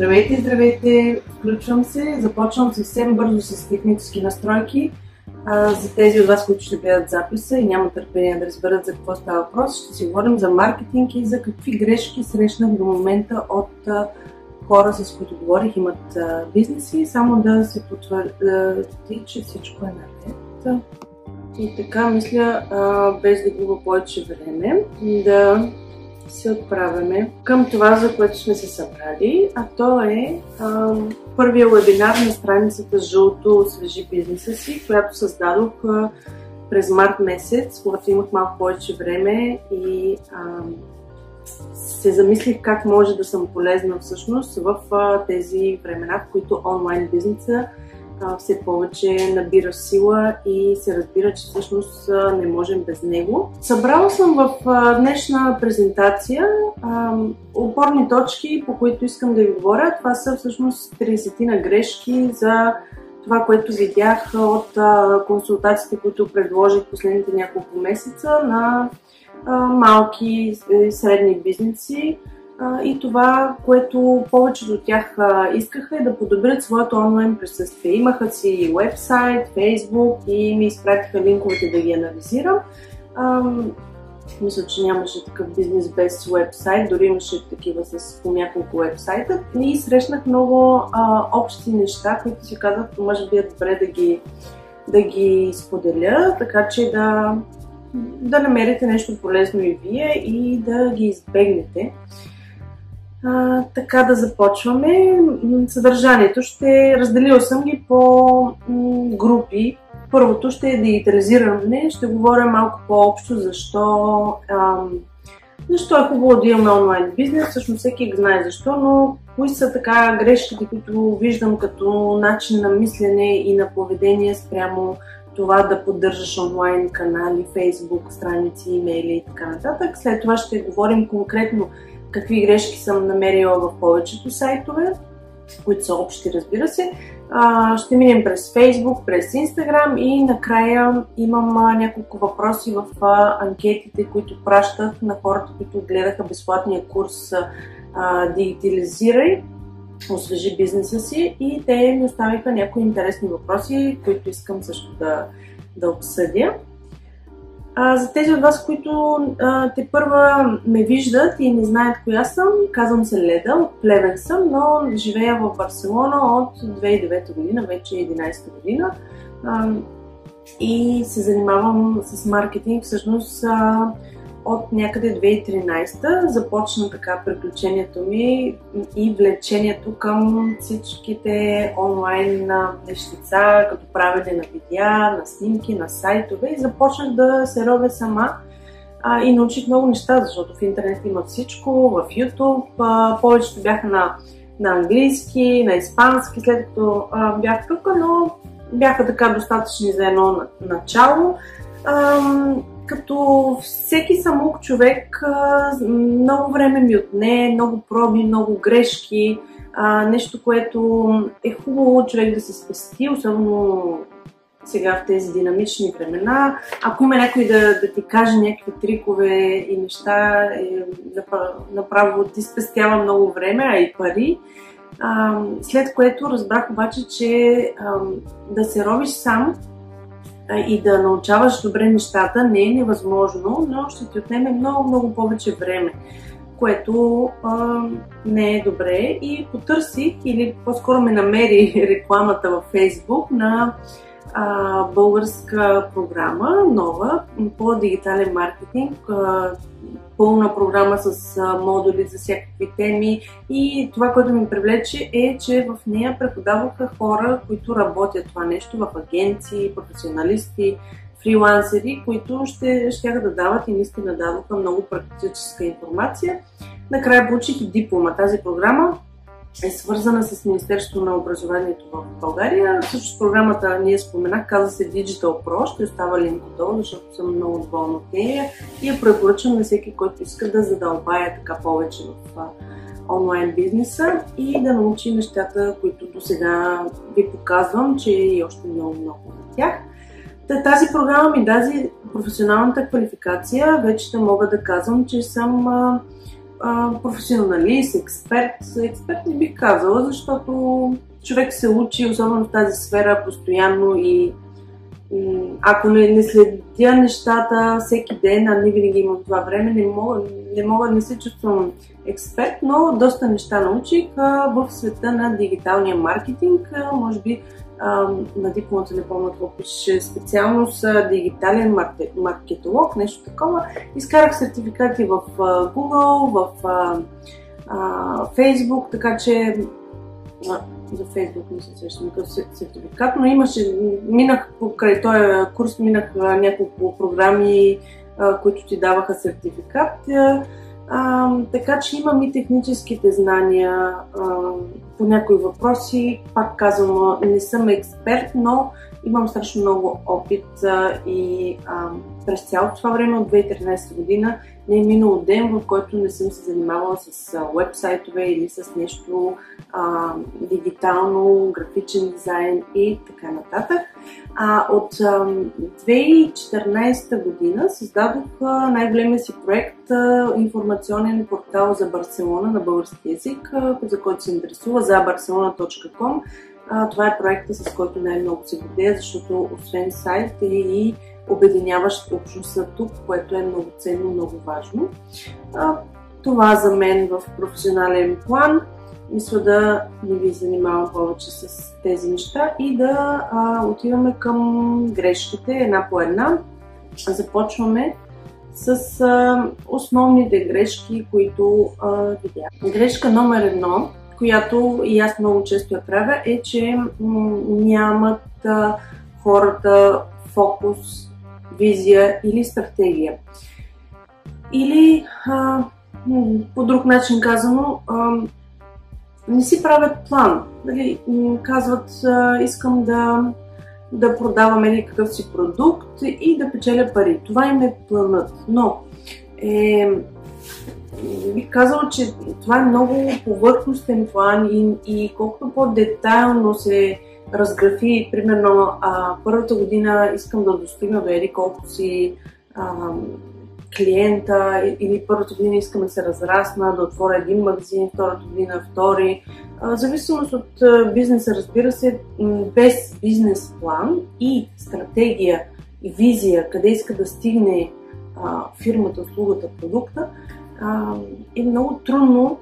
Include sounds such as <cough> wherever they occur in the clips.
Здравейте, здравейте! Включвам се. Започвам съвсем бързо с технически настройки. А, за тези от вас, които ще гледат записа и нямат търпение да разберат за какво става въпрос, ще си говорим за маркетинг и за какви грешки срещнах до момента от а, хора, с които говорих, имат а, бизнеси. Само да се потвърди, че всичко е наред. И така, мисля, а, без да губа повече време, да се отправяме към това, за което сме се събрали, а то е а, първия вебинар на страницата Жълто Свежи бизнеса си, която създадох а, през март месец, когато имах малко повече време и а, се замислих как може да съм полезна всъщност в а, тези времена, в които онлайн бизнеса все повече набира сила и се разбира, че всъщност не можем без него. Събрала съм в днешна презентация опорни точки, по които искам да ви говоря. Това са всъщност 30 на грешки за това, което видях от консултациите, които предложих последните няколко месеца на малки и средни бизнеси и това, което повечето от тях искаха е да подобрят своето онлайн присъствие. Имаха си вебсайт, фейсбук и ми изпратиха линковете да ги анализирам. Мисля, че нямаше такъв бизнес без вебсайт, дори имаше такива с по няколко вебсайта. И срещнах много а, общи неща, които си казах, може би е добре да ги, да ги споделя, така че да, да намерите нещо полезно и вие и да ги избегнете. А, така да започваме. Съдържанието ще разделила съм ги по групи. Първото ще е дигитализиране. Ще говоря малко по-общо защо, ам, защо е хубаво да имаме онлайн бизнес. Всъщност всеки знае защо, но кои са така грешките, които виждам като начин на мислене и на поведение спрямо това да поддържаш онлайн канали, фейсбук, страници, имейли и така нататък. След това ще говорим конкретно какви грешки съм намерила в повечето сайтове, които са общи, разбира се. ще минем през Facebook, през Instagram и накрая имам няколко въпроси в анкетите, които пращах на хората, които гледаха безплатния курс Дигитализирай, освежи бизнеса си и те ми оставиха някои интересни въпроси, които искам също да, да обсъдя. За тези от вас, които а, те първа ме виждат и не знаят коя съм, казвам се Леда, от Плевен съм, но живея в Барселона от 2009 година, вече 11 година. А, и се занимавам с маркетинг. Всъщност а, от някъде 2013 започна така приключението ми и влечението към всичките онлайн нещица, като правене на видеа, на снимки, на сайтове и започнах да се ровя сама а, и научих много неща, защото в интернет има всичко, в YouTube, а, повечето бяха на, на английски, на испански, след като а, бях тук, но бяха така достатъчни за едно начало. А, като всеки самук човек много време ми отне, много проби, много грешки, нещо, което е хубаво човек да се спести, особено сега в тези динамични времена. Ако има някой да, да ти каже някакви трикове и неща, е, направо ти спестява много време, а и пари. след което разбрах обаче, че да се робиш сам и да научаваш добре нещата не е невъзможно, но ще ти отнеме много, много повече време, което а, не е добре. И потърсих, или по-скоро ме намери <laughs> рекламата във Фейсбук на а, българска програма, нова, по дигитален маркетинг, а, пълна програма с модули за всякакви теми и това, което ми привлече е, че в нея преподаваха хора, които работят това нещо в агенции, професионалисти, фрилансери, които ще, ще да дават и наистина дадоха много практическа информация. Накрая получих и диплома. Тази програма е свързана с Министерството на образованието в България. Също програмата ние споменах, каза се Digital Pro, ще остава линк отдолу, защото съм много доволна от нея и я препоръчвам на всеки, който иска да задълбая така повече в онлайн бизнеса и да научи нещата, които до сега ви показвам, че е и още много-много от тях. Тази програма ми даде професионалната квалификация. Вече да мога да казвам, че съм професионалист, експерт. Експерт не бих казала, защото човек се учи, особено в тази сфера, постоянно и ако не, не следя нещата всеки ден, а не винаги имам това време, не мога, не мога, не се чувствам експерт, но доста неща научих в света на дигиталния маркетинг. Може би на дипломата не помня какво пише специалност дигитален маркетолог, нещо такова. Изкарах сертификати в Google, в Facebook, така че за Фейсбук не се такъв сертификат, но имаше, минах покрай този курс, минах няколко програми, които ти даваха сертификат. А, така че имам и техническите знания а, по някои въпроси. Пак казвам, не съм експерт, но имам страшно много опит а, и а, през цялото това време от 2013 година не е минало ден, в който не съм се занимавала с вебсайтове или с нещо а, дигитално, графичен дизайн и така нататък. А, от а, 2014 година създадох най-големия си проект а, информационен портал за Барселона на български язик, а, за който се интересува за barcelona.com. А, това е проекта, с който най-много се гордея, защото освен сайт е и обединяващ общността тук, което е много ценно, много важно. Това за мен в професионален план. Мисля да не ви занимавам повече с тези неща и да а, отиваме към грешките една по една. Започваме с а, основните грешки, които а, видях. Грешка номер едно, която и аз много често я правя, е, че м- нямат а, хората фокус визия или стратегия. Или а, по друг начин казано, а, не си правят план. Дали, казват, а, искам да, да продавам или какъв си продукт и да печеля пари. Това им е планът. Но е, бих казала, че това е много повърхностен план и, и колкото по-детайлно се разграфи, примерно, а, първата година искам да достигна до еди колко си а, клиента или първата година искам да се разрасна, да отворя един магазин, втората година втори. В зависимост от бизнеса, разбира се, без бизнес план и стратегия и визия, къде иска да стигне а, фирмата, услугата, продукта, а, е много трудно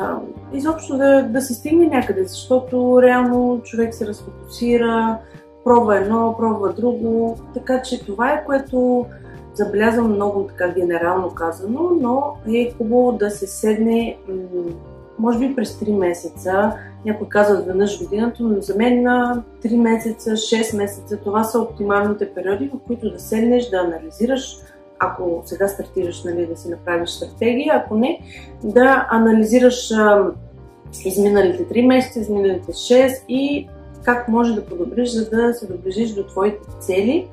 а, изобщо да, да се стигне някъде, защото реално човек се разфокусира, пробва едно, пробва друго. Така че това е което забелязвам много така генерално казано, но е хубаво да се седне, може би през 3 месеца, някой казва веднъж годината, но за мен на 3 месеца, 6 месеца, това са оптималните периоди, в които да седнеш, да анализираш ако сега стартираш нали, да си направиш стратегия, ако не, да анализираш а, изминалите 3 месеца, изминалите 6 и как може да подобриш, за да се доближиш до твоите цели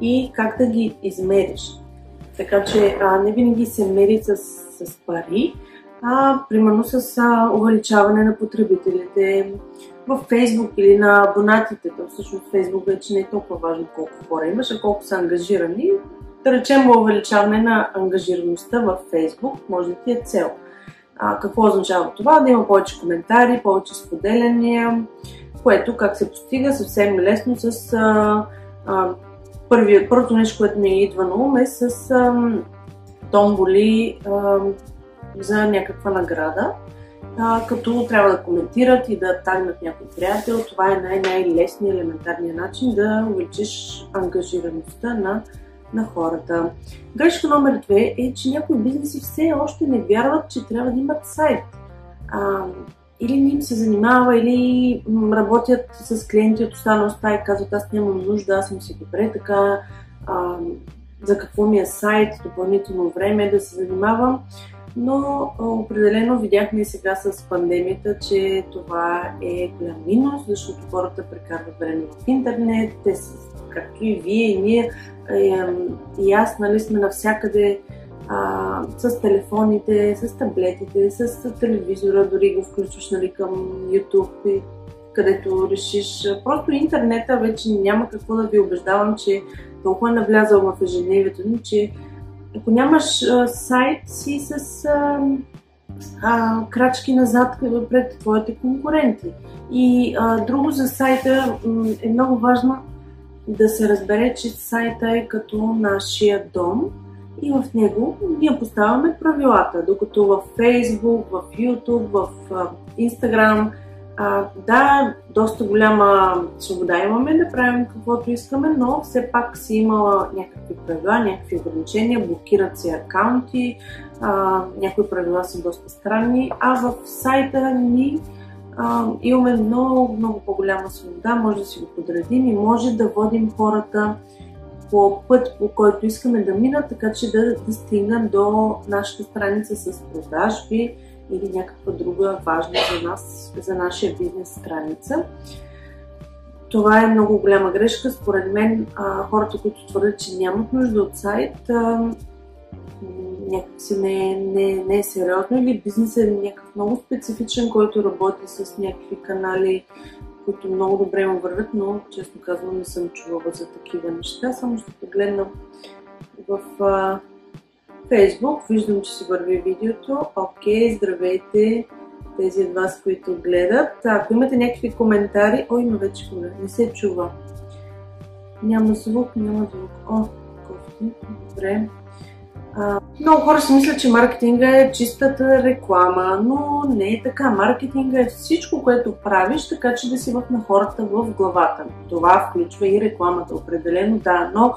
и как да ги измериш. Така че а, не винаги се мери с, с пари, а примерно с а, увеличаване на потребителите в Фейсбук или на абонатите. То всъщност Фейсбук вече не е толкова важно колко хора имаш, а колко са ангажирани да речем увеличаване на ангажираността в Facebook, може да ти е цел. А, какво означава това? Да има повече коментари, повече споделяния, което как се постига съвсем лесно с а, а, първият, първото нещо, което ми идва на ум е с а, томболи а, за някаква награда, а, като трябва да коментират и да тагнат някой приятел. Това е най-най-лесният, елементарният начин да увеличиш ангажираността на на хората. Грешка номер две е, че някои бизнеси все още не вярват, че трябва да имат сайт. А, или не им се занимава, или работят с клиенти от останалостта и казват, аз нямам нужда, аз съм си добре така, а, за какво ми е сайт, допълнително време да се занимавам. Но определено видяхме и сега с пандемията, че това е голям минус, защото хората прекарват време в интернет, те са, както и вие и ние, и аз, нали, сме навсякъде а, с телефоните, с таблетите, с телевизора, дори го включваш нали, към YouTube, където решиш. Просто интернета вече няма какво да ви убеждавам, че толкова е навлязал в ежедневието ни, че ако нямаш а, сайт си с а, а, крачки назад пред твоите конкуренти. И а, друго за сайта е много важно да се разбере, че сайта е като нашия дом и в него ние поставяме правилата, докато в Facebook, в YouTube, в Instagram, а, да, доста голяма свобода имаме да правим каквото искаме, но все пак си имала някакви правила, някакви ограничения, блокират си акаунти, а, някои правила са доста странни, а в сайта ни а, имаме много, много по-голяма свобода, може да си го подредим и може да водим хората по път, по който искаме да минат, така че да, да стигнат до нашата страница с продажби или някаква друга важна за нас, за нашия бизнес страница. Това е много голяма грешка. Според мен хората, които твърдят, че нямат нужда от сайт, някакси не, не, не е сериозно или бизнесът е някакъв много специфичен, който работи с някакви канали, които много добре му вървят, но честно казвам не съм чувала за такива неща. Само ще погледна в а, Facebook. Виждам, че си върви видеото. Окей, здравейте тези от вас, които гледат. Ако имате някакви коментари, о, има вече коментари, не се чува. Няма звук, няма звук. О, кофти, добре. Много хора си мислят, че маркетинга е чистата реклама, но не е така. Маркетинга е всичко, което правиш, така че да си в на хората в главата. Това включва и рекламата, определено да, но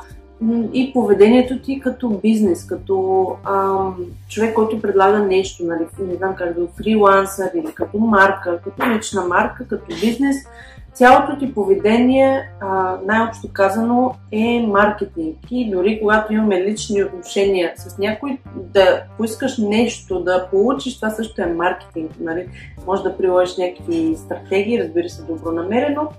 и поведението ти като бизнес, като ам, човек, който предлага нещо, нали, не знам как да фрилансър или като марка, като лична марка, като бизнес, цялото ти поведение, най-общо казано, е маркетинг. И дори когато имаме лични отношения с някой, да поискаш нещо, да получиш, това също е маркетинг. Нали? Може да приложиш някакви стратегии, разбира се, добронамерено.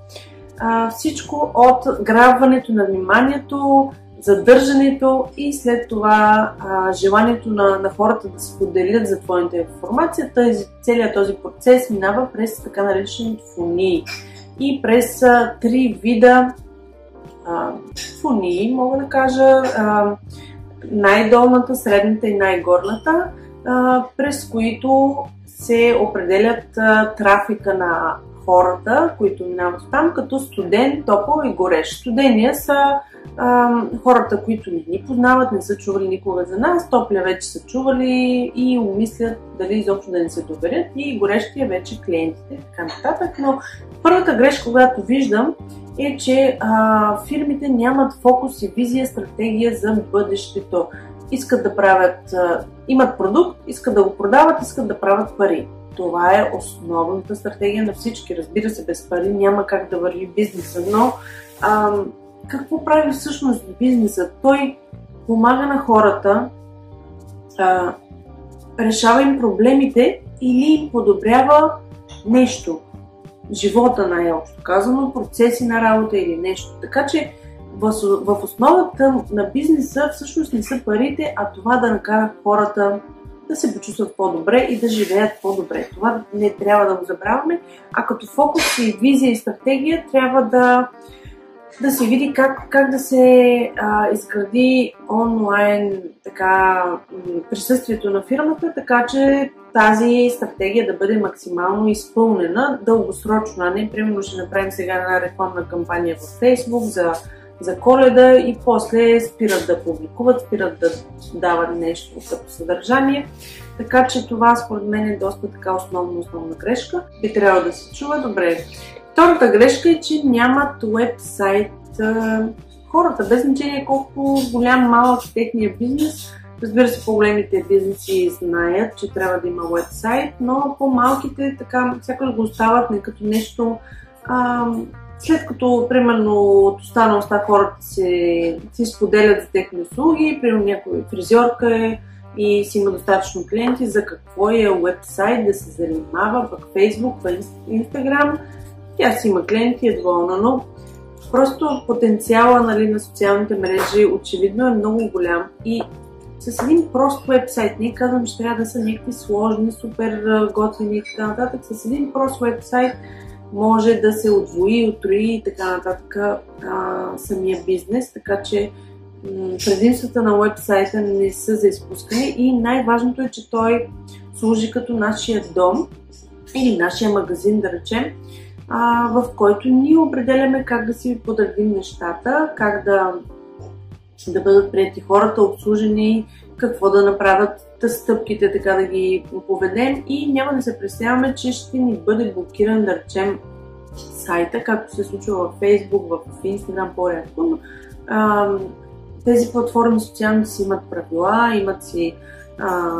А, всичко от грабването на вниманието, задържането и след това а, желанието на, на хората да споделят за твоята информация. Тази, целият този процес минава през така наречените фонии и през а, три вида а, фонии, мога да кажа, а, най-долната, средната и най-горната, а, през които се определят а, трафика на хората, които минават там, като студен, топъл и горещ. Студения са а, хората, които не ни познават, не са чували никога за нас, топля вече са чували и умислят дали изобщо да не се доверят и горещия вече клиентите, така нататък. Но първата грешка, когато виждам, е, че а, фирмите нямат фокус и визия, стратегия за бъдещето. Искат да правят, а, имат продукт, искат да го продават, искат да правят пари. Това е основната стратегия на всички. Разбира се, без пари няма как да върви бизнеса, но а, какво прави всъщност бизнеса? Той помага на хората, а, решава им проблемите или им подобрява нещо. Живота най-общо казано, процеси на работа или нещо. Така че в, в основата на бизнеса всъщност не са парите, а това да накарат хората да се почувстват по-добре и да живеят по-добре. Това не трябва да го забравяме, а като фокус и визия и стратегия трябва да, да се види как, как да се а, изгради онлайн така, присъствието на фирмата, така че тази стратегия да бъде максимално изпълнена дългосрочно, а не примерно ще направим сега една рекламна кампания в Facebook за за коледа и после спират да публикуват, спират да дават нещо като съдържание. Така че това според мен е доста така основна, основна грешка. Би трябвало да се чува добре. Втората грешка е, че нямат веб-сайт. Хората, без значение колко голям, малък е техния бизнес, Разбира се, по-големите бизнеси знаят, че трябва да има веб-сайт, но по-малките така сякаш го остават не като нещо след като, примерно, от остана уста хората си, си споделят за техни услуги, примерно някой фризьорка е и си има достатъчно клиенти, за какво е уебсайт да се занимава, пък Фейсбук, пък Инстаграм, тя си има клиенти, е доволна, но просто потенциала нали, на социалните мрежи очевидно е много голям. И с един прост вебсайт, не казвам, че трябва да са някакви сложни, супер готини и така нататък, с един прост вебсайт може да се отвои, отрои и така нататък а, самия бизнес, така че предимствата на вебсайта не са за изпускане и най-важното е, че той служи като нашия дом или нашия магазин, да речем, а, в който ние определяме как да си подредим нещата, как да, да бъдат прияти хората, обслужени, какво да направят стъпките, така да ги поведем и няма да се представяме, че ще ни бъде блокиран, да речем, сайта, както се случва в Facebook, в Instagram по-рядко, но а, тези платформи социални си имат правила, имат си а,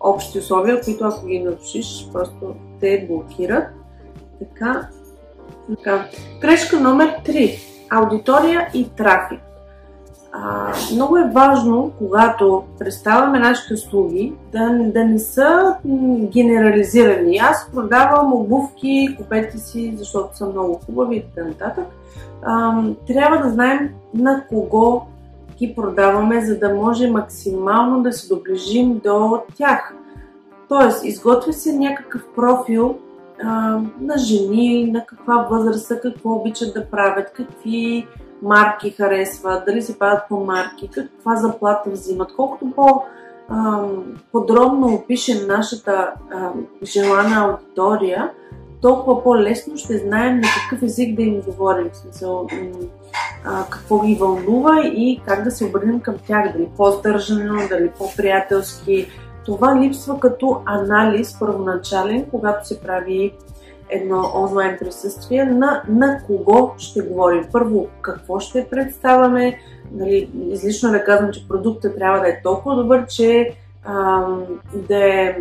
общи условия, които ако ги нарушиш, просто те блокират. Така, така. Грешка номер 3. Аудитория и трафик. А, много е важно, когато представяме нашите услуги, да, да не са генерализирани. Аз продавам обувки, купете си, защото са много хубави и. А, трябва да знаем на кого ги продаваме, за да може максимално да се доближим до тях. Тоест, изготвя се някакъв профил на жени, на каква възраст са, какво обичат да правят, какви марки харесват, дали се падат по марки, каква заплата взимат. Колкото по- подробно опишем нашата а, желана аудитория, толкова по-лесно ще знаем на какъв език да им говорим, в смисъл какво ги вълнува и как да се обърнем към тях, дали по-здържано, дали по-приятелски. Това липсва като анализ първоначален, когато се прави едно онлайн присъствие, на, на кого ще говорим. Първо, какво ще представяме. Нали, излишно е да казвам, че продуктът трябва да е толкова добър, че а, да, е,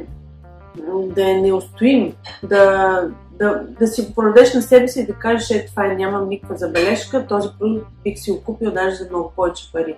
да е неустоим, да, да, да си продадеш на себе си и да кажеш, е, това е, нямам никаква забележка, този продукт бих си го купил даже за много повече пари.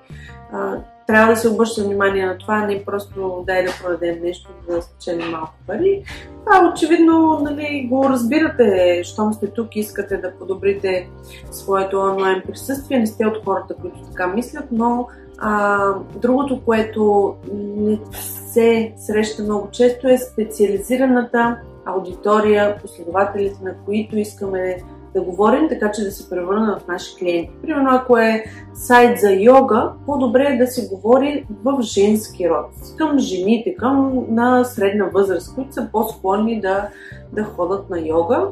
А, трябва да се обръща внимание на това, не просто дай да продадем нещо, за да спечелим малко пари. Това очевидно нали, го разбирате, щом сте тук искате да подобрите своето онлайн присъствие. Не сте от хората, които така мислят, но а, другото, което не се среща много често е специализираната аудитория, последователите на които искаме да говорим, така че да се превърнат в наши клиенти. Примерно, ако е сайт за йога, по-добре е да се говори в женски род, към жените, към на средна възраст, които са по-склонни да, да ходят на йога.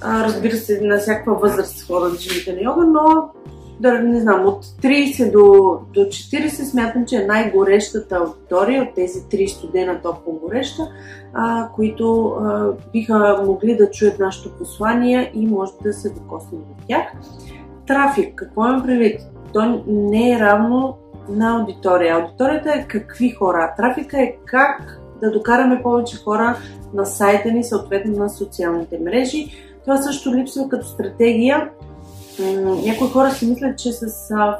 А, разбира се, на всякаква възраст ходят жените на йога, но да не знам, от 30 до, до 40 смятам, че е най-горещата аудитория от тези три студена топло гореща, а, които а, биха могли да чуят нашето послание и може да се докоснем до тях. Трафик, какво имам предвид? То не е равно на аудитория. Аудиторията е какви хора. Трафика е как да докараме повече хора на сайта ни, съответно на социалните мрежи. Това също липсва като стратегия някои хора си мислят, че с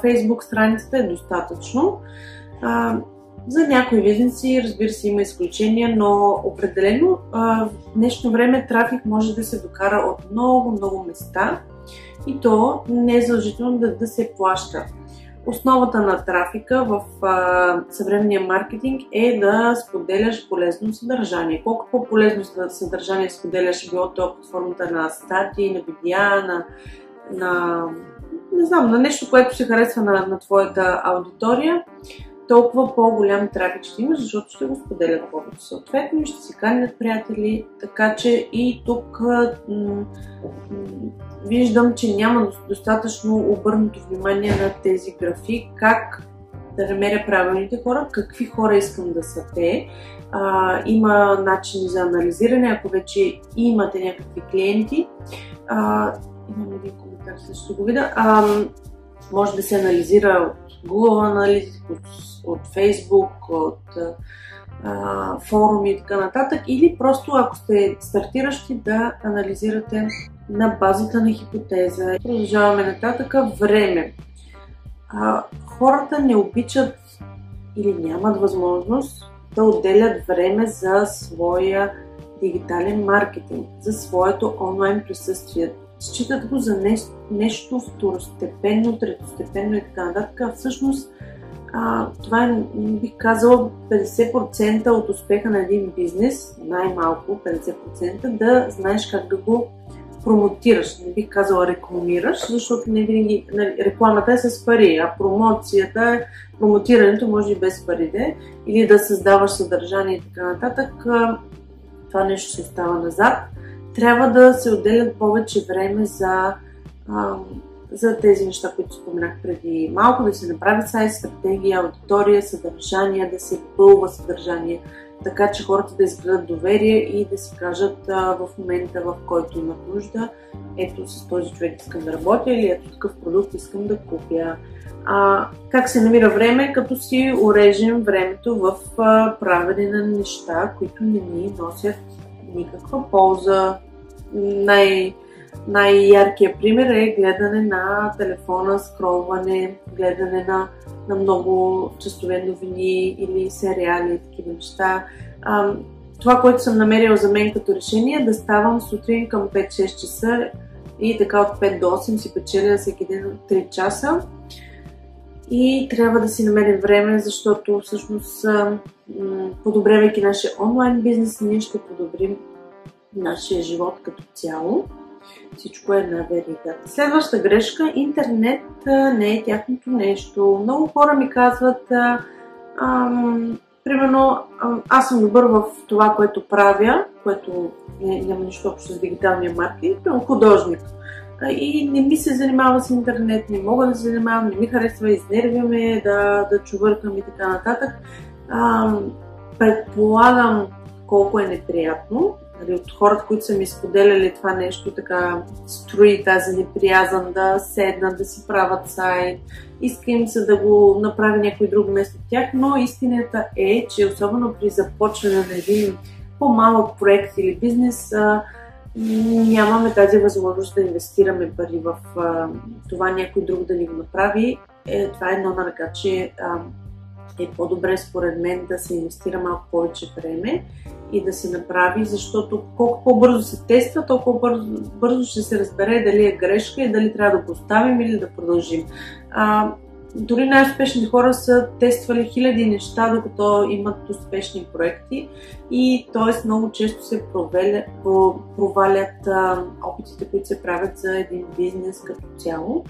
Facebook страницата е достатъчно. За някои бизнеси, разбира се, има изключения, но определено в днешно време трафик може да се докара от много, много места и то не е задължително да, да се плаща. Основата на трафика в а, съвременния маркетинг е да споделяш полезно съдържание. Колко по-полезно съдържание споделяш, било то под формата на статии, на видеа, на на, не знам, на нещо, което се харесва на, на твоята аудитория, толкова по-голям трафик ще имаш, защото ще го споделят повече. Съответно, ще си канят приятели, така че и тук м- м- виждам, че няма достатъчно обърнато внимание на тези графи, как да намеря правилните хора, какви хора искам да са те. А, има начини за анализиране, ако вече имате някакви клиенти. А, имам един коментар, също го видя. А, може да се анализира от Google Analytics, от, от Facebook, от а, форуми и така нататък, или просто ако сте стартиращи да анализирате на базата на хипотеза. Продължаваме нататък. Време. А, хората не обичат или нямат възможност да отделят време за своя дигитален маркетинг, за своето онлайн присъствие считат го за нещо, нещо второстепенно, третостепенно и така нататък. Всъщност, а, това е, бих казала, 50% от успеха на един бизнес, най-малко 50%, да знаеш как да го промотираш, не бих казала рекламираш, защото не винаги нали, рекламата е с пари, а промоцията е промотирането може и без парите, или да създаваш съдържание и така нататък. Това нещо ще става назад. Трябва да се отделят повече време за, за тези неща, които споменах преди малко, да се направи сайт, стратегия, аудитория, съдържание, да се пълва съдържание така че хората да изградат доверие и да си кажат в момента, в който имат нужда, ето с този човек искам да работя или ето такъв продукт искам да купя. А, как се намира време, като си урежем времето в правене на неща, които не ни носят никаква полза. Най- най-яркият пример е гледане на телефона, скролване, гледане на, на много часове новини или сериали и такива неща. А, това, което съм намерила за мен като решение е да ставам сутрин към 5-6 часа и така от 5 до 8 си печеля всеки ден 3 часа. И трябва да си намерим време, защото всъщност подобрявайки нашия онлайн бизнес, ние ще подобрим нашия живот като цяло. Всичко е една верига. Следваща грешка интернет не е тяхното нещо. Много хора ми казват, ам, примерно, ам, аз съм добър в това, което правя, което не, няма нищо общо с дигиталния маркетинг, художник. И не ми се занимава с интернет, не мога да се занимавам, не ми харесва, изнервяме да, да чувъркам и така нататък. Ам, предполагам колко е неприятно нали, от хората, които са ми споделяли това нещо, така строи тази неприязан да седнат, да си правят сайт, иска им се да го направи някой друг место от тях, но истината е, че особено при започване на един по-малък проект или бизнес, а, нямаме тази възможност да инвестираме пари в а, това някой друг да ни го направи. Е, това е едно на ръка, че а, е по-добре според мен да се инвестира малко повече време и да се направи, защото колко по-бързо се тества, толкова бързо, бързо ще се разбере дали е грешка и дали трябва да го оставим или да продължим. А, дори най-успешни хора са тествали хиляди неща, докато имат успешни проекти и т.е. много често се проваля, провалят опитите, които се правят за един бизнес като цяло.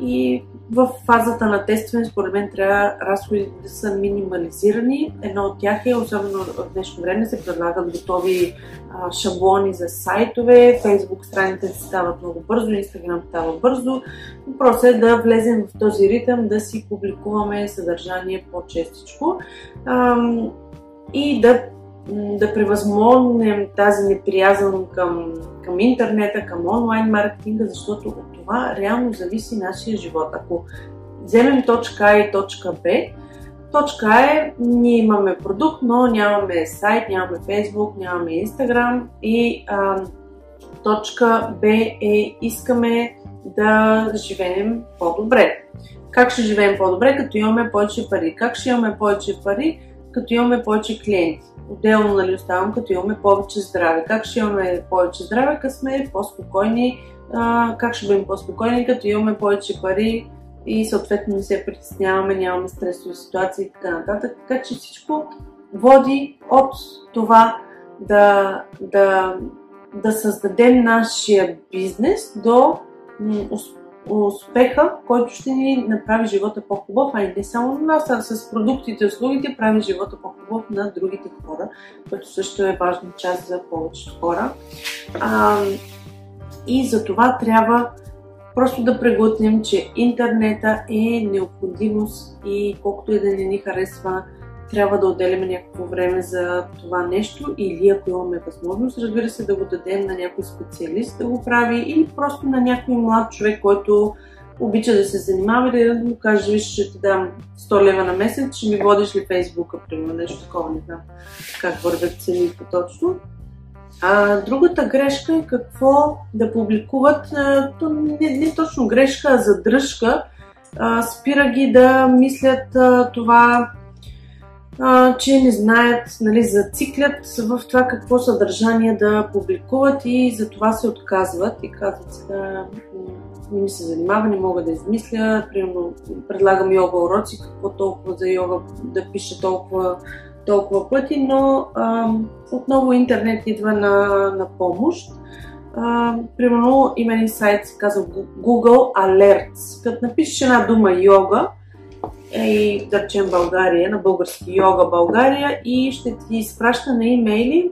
И в фазата на тестване, според мен, трябва разходите да са минимализирани. Едно от тях е, особено в днешно време, се предлагат готови шаблони за сайтове, Facebook страниците стават много бързо, Instagram става бързо. Въпросът е да влезем в този ритъм, да си публикуваме съдържание по-честичко и да да превъзмогнем тази неприязан към, към интернета, към онлайн маркетинга, защото от това реално зависи нашия живот. Ако вземем точка А и точка Б, точка е, ние имаме продукт, но нямаме сайт, нямаме Facebook, нямаме Instagram и а, точка Б е искаме да живеем по-добре. Как ще живеем по-добре, като имаме повече пари? Как ще имаме повече пари, като имаме повече клиенти? Отделно нали, оставам, като имаме повече здраве. Как ще имаме повече здраве, като сме по-спокойни, а, как ще бъдем по-спокойни, като имаме повече пари и съответно не се притесняваме, нямаме стресови ситуации и така нататък. Така че всичко води от това да, да, да създадем нашия бизнес до успеха, който ще ни направи живота по-хубав, а и не само на нас, а с продуктите и услугите прави живота по-хубав на другите хора, което също е важна част за повечето хора. А, и за това трябва просто да преглътнем, че интернета е необходимост и колкото и да не ни харесва, трябва да отделяме някакво време за това нещо или ако имаме възможност, разбира се, да го дадем на някой специалист да го прави или просто на някой млад човек, който обича да се занимава или да му каже, виж, ще ти дам 100 лева на месец, ще ми водиш ли Фейсбука, примерно, нещо такова, не знам как вървят цените точно. А, другата грешка е какво да публикуват, то не, не точно грешка, а задръжка. А, спира ги да мислят а, това а, че не знаят, нали, зациклят в това какво съдържание да публикуват и за това се отказват. И казват сега не ми се занимава, не мога да измисля, примерно предлагам йога уроци, какво толкова за йога да пише толкова, толкова пъти, но а, отново интернет идва на, на помощ. А, примерно има един сайт, се казва Google Alerts. Като напишеш една дума йога, и да речем България, на български йога България и ще ти изпраща на имейли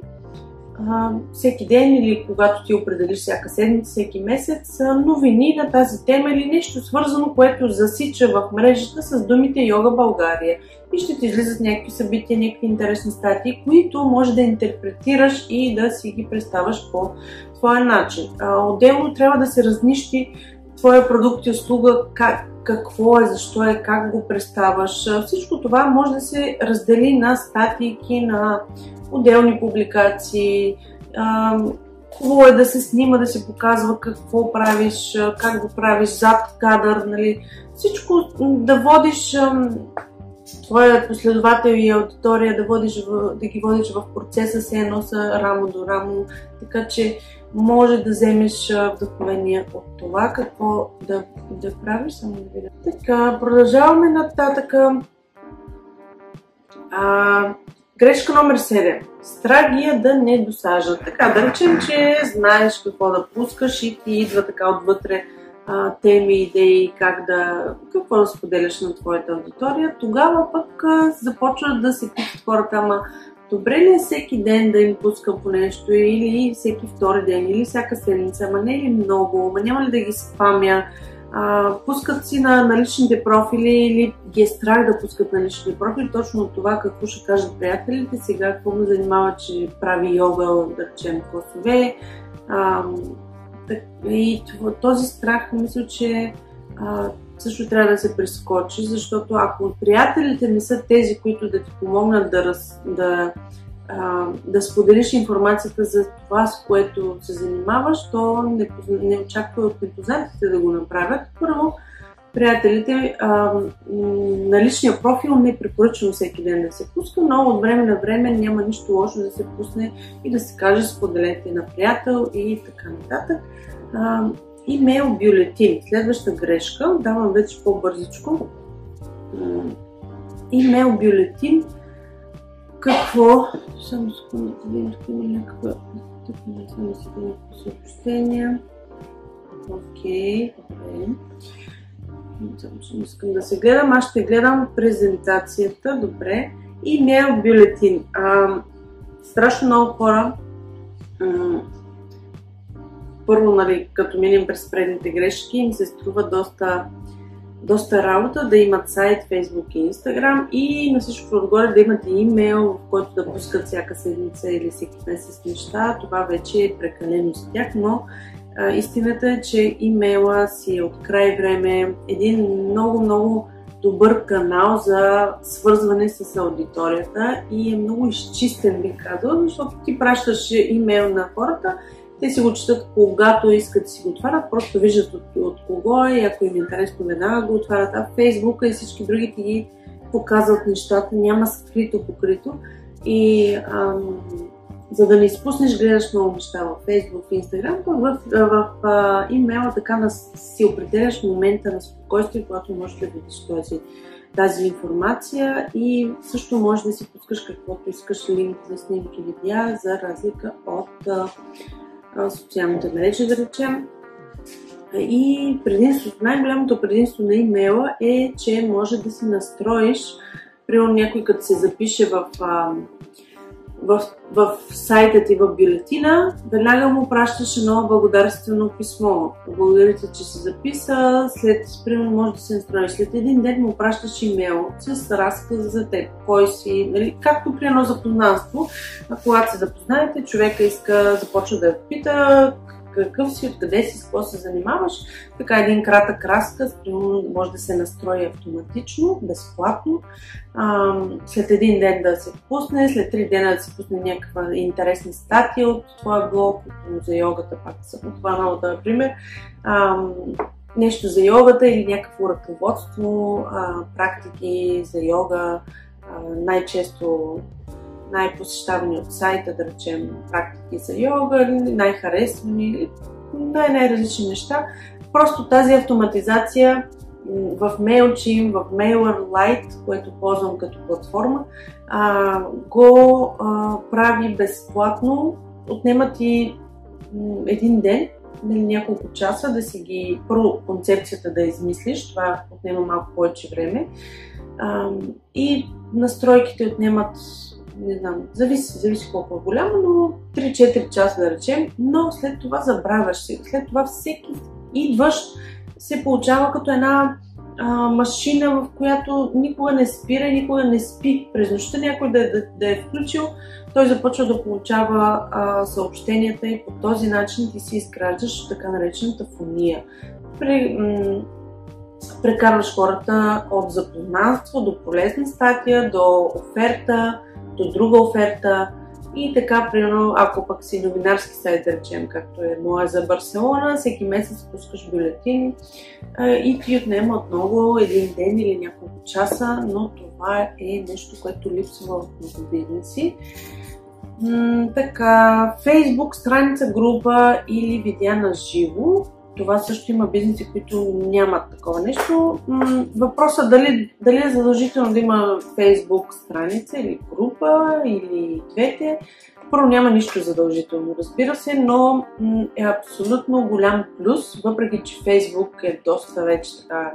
а, всеки ден или когато ти определиш всяка седмица, всеки месец, новини на тази тема или нещо свързано, което засича в мрежата с думите Йога България. И ще ти излизат някакви събития, някакви интересни статии, които може да интерпретираш и да си ги представяш по твоя начин. А, отделно трябва да се разнищи твоя продукт и услуга, как, какво е, защо е, как го представяш. Всичко това може да се раздели на статики, на отделни публикации. Хубаво е да се снима, да се показва какво правиш, как го правиш зад кадър, нали. Всичко да водиш твоя последовател и аудитория, да, водиш, да ги водиш в процеса се едно са рамо до рамо, така че може да вземеш вдъхновение от това, какво да, да правиш, само да видя. Така, продължаваме нататъка. А, грешка номер 7. Страх да не досажат. Така, да речем, че знаеш какво да пускаш и ти идва така отвътре а, теми, идеи, как да, какво да споделяш на твоята аудитория. Тогава пък а, започват да се питат хората, ама добре ли е всеки ден да им пускам по нещо или всеки втори ден или всяка седмица, ама не е ли много, ама няма ли да ги спамя, а, пускат си на, на личните профили или ги е страх да пускат на личните профили, точно от това какво ще кажат приятелите, сега какво ме занимава, че прави йога, да речем, класове. А, и този страх, мисля, че а, също трябва да се прескочи, защото ако приятелите не са тези, които да ти помогнат да, раз, да, а, да споделиш информацията за това, с което се занимаваш, то не, не очаква от непознатите да го направят. Първо, приятелите, а, на личния профил не препоръчвам всеки ден да се пуска, но от време на време няма нищо лошо да се пусне и да се каже споделете на приятел и така нататък. А, имейл бюлетин. Следваща грешка, давам вече по-бързичко. Имейл бюлетин. Какво? Само секунда, да видим тук има някаква... Тук не съм си някакво съобщение. Окей, добре. Не искам да се гледам, аз ще гледам презентацията, добре. Имейл бюлетин. А, страшно много хора първо, нали, като минем през предните грешки, им се струва доста, доста работа да имат сайт, Facebook и Instagram и на всичко отгоре да имат и имейл, в който да пускат всяка седмица или всеки месец неща. Това вече е прекалено с тях, но а, истината е, че имейла си е от край време един много-много добър канал за свързване с аудиторията и е много изчистен, бих казала, защото ти пращаш имейл на хората те си го четат когато искат си го отварят, просто виждат от, от кого е ако им е интересно веднага го отварят. А Фейсбука и всички други ти ги показват нещата, няма скрито покрито. И ам, за да не изпуснеш, гледаш много неща в Facebook и Instagram, в, в, в, в имейла така на, си определяш момента на спокойствие, когато можеш да видиш този, тази информация и също можеш да си пускаш каквото искаш линк за снимки видеа, за разлика от социалните мрежи, да речем. И предимството, най-голямото предимство на имейла е, че може да си настроиш, примерно някой като се запише в в, в сайта ти в бюлетина, веднага му пращаш едно благодарствено писмо. Благодаря ти, че се записа. След, примерно, може да се настроиш. След един ден му пращаш имейл с разказ за теб. Кой си, нали? Както при едно запознанство. А когато се запознаете, човека иска, започва да пита какъв си, откъде си, с какво се занимаваш. Така един кратък разказ, може да се настрои автоматично, безплатно. А, след един ден да се пусне, след три дена да се пусне някаква интересна статия от твоя блог, за йогата, пак съм хванала да пример. А, нещо за йогата или някакво ръководство, а, практики за йога, най-често най-посещавани от сайта, да речем, практики за йога, най-харесвани, най-най-различни неща. Просто тази автоматизация в MailChimp, в MailerLite, което ползвам като платформа, а, го а, прави безплатно. Отнема ти един ден, нали, няколко часа да си ги, първо концепцията да измислиш, това отнема малко повече време а, и настройките отнемат не знам, зависи, зависи колко е голямо, но 3-4 часа да речем, но след това забравяш си. След това всеки идваш, се получава като една а, машина, в която никога не спира, никога не спи. През нощта някой да, да, да е включил, той започва да получава а, съобщенията и по този начин ти си изграждаш така наречената фония. При, м- прекарваш хората от запознанство до полезна статия, до оферта, до друга оферта и така, примерно, ако пък си новинарски сайт, да речем, както е моя за Барселона, всеки месец пускаш бюлетини и ти отнема отново един ден или няколко часа, но това е нещо, което липсва в много бизнеси. М- така, Facebook, страница, група или видеа на живо това също има бизнеси, които нямат такова нещо. Въпросът дали, дали е задължително да има Facebook страница или група или двете. Първо няма нищо задължително, разбира се, но е абсолютно голям плюс, въпреки че Facebook е доста вече така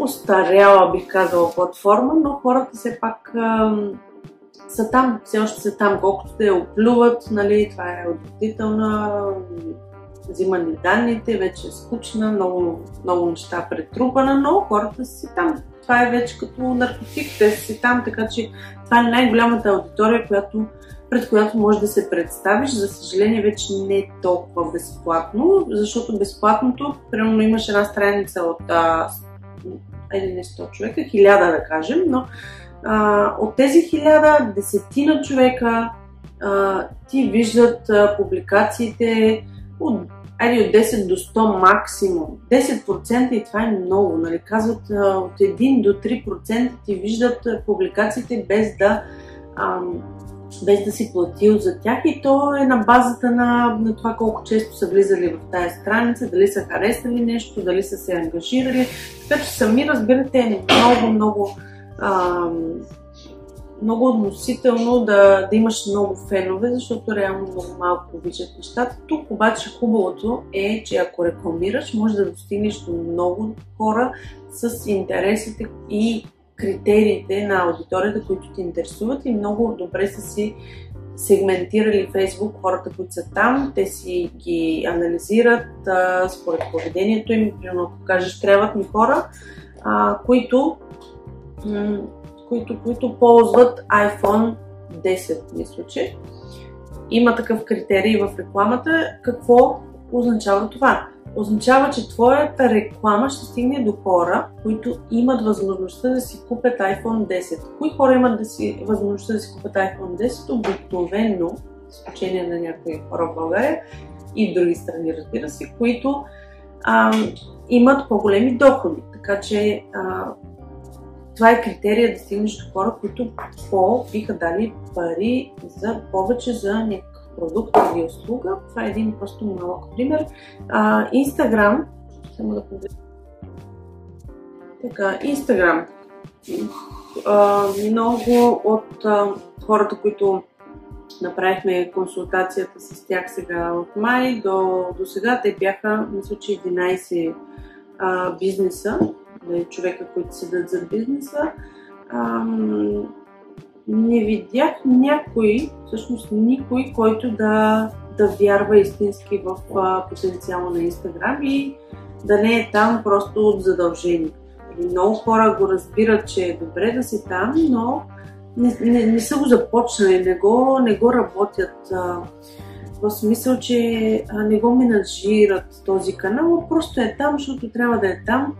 устаряла, бих казала, платформа, но хората все пак са там, все още са там, колкото я оплюват, нали, това е отвратителна взимани данните, вече е скучна, много, много неща претрупана, но хората си там. Това е вече като наркотик, те са си там, така че това е най-голямата аудитория, която, пред която може да се представиш. За съжаление вече не е толкова безплатно, защото безплатното, примерно имаш една страница от а, или не 100 човека, хиляда да кажем, но а, от тези хиляда, десетина човека а, ти виждат а, публикациите, от, айде, от 10 до 100 максимум. 10% и това е много. Нали? Казват от 1 до 3% ти виждат публикациите без да, ам, без да си платил за тях и то е на базата на, на това колко често са влизали в тази страница, дали са харесали нещо, дали са се ангажирали. Така че сами разбирате е много, много ам, много относително да, да имаш много фенове, защото реално много малко обичат нещата. Тук обаче хубавото е, че ако рекламираш, може да достигнеш до много хора с интересите и критериите на аудиторията, които ти интересуват и много добре са си сегментирали Facebook хората, които са там, те си ги анализират а, според поведението им. Примерно, ако кажеш, трябват ми хора, а, които които, които ползват iPhone 10, мисля, че. Има такъв критерий в рекламата. Какво означава това? Означава, че твоята реклама ще стигне до хора, които имат възможността да си купят iPhone 10. Кои хора имат да си, възможността да си купят iPhone 10? Обикновено, с изключение на някои хора в България и други страни, разбира се, които а, имат по-големи доходи. Така че това е критерия да стигнеш до хора, които по биха дали пари за повече за някакъв продукт или услуга. Това е един просто малък пример. Инстаграм, само да погледна. Така, Инстаграм. много от а, хората, които направихме консултацията с тях сега от май до, до сега, те бяха, мисля, че 11 а, бизнеса, нали, човека, които седат за бизнеса. Не видях някой, всъщност никой, който да, да вярва истински в а, потенциала на Инстаграм и да не е там просто от задължение. Нали, много хора го разбират, че е добре да си там, но не, не, не са го започнали, не го, не го работят. В смисъл, че не го менаджират този канал, просто е там, защото трябва да е там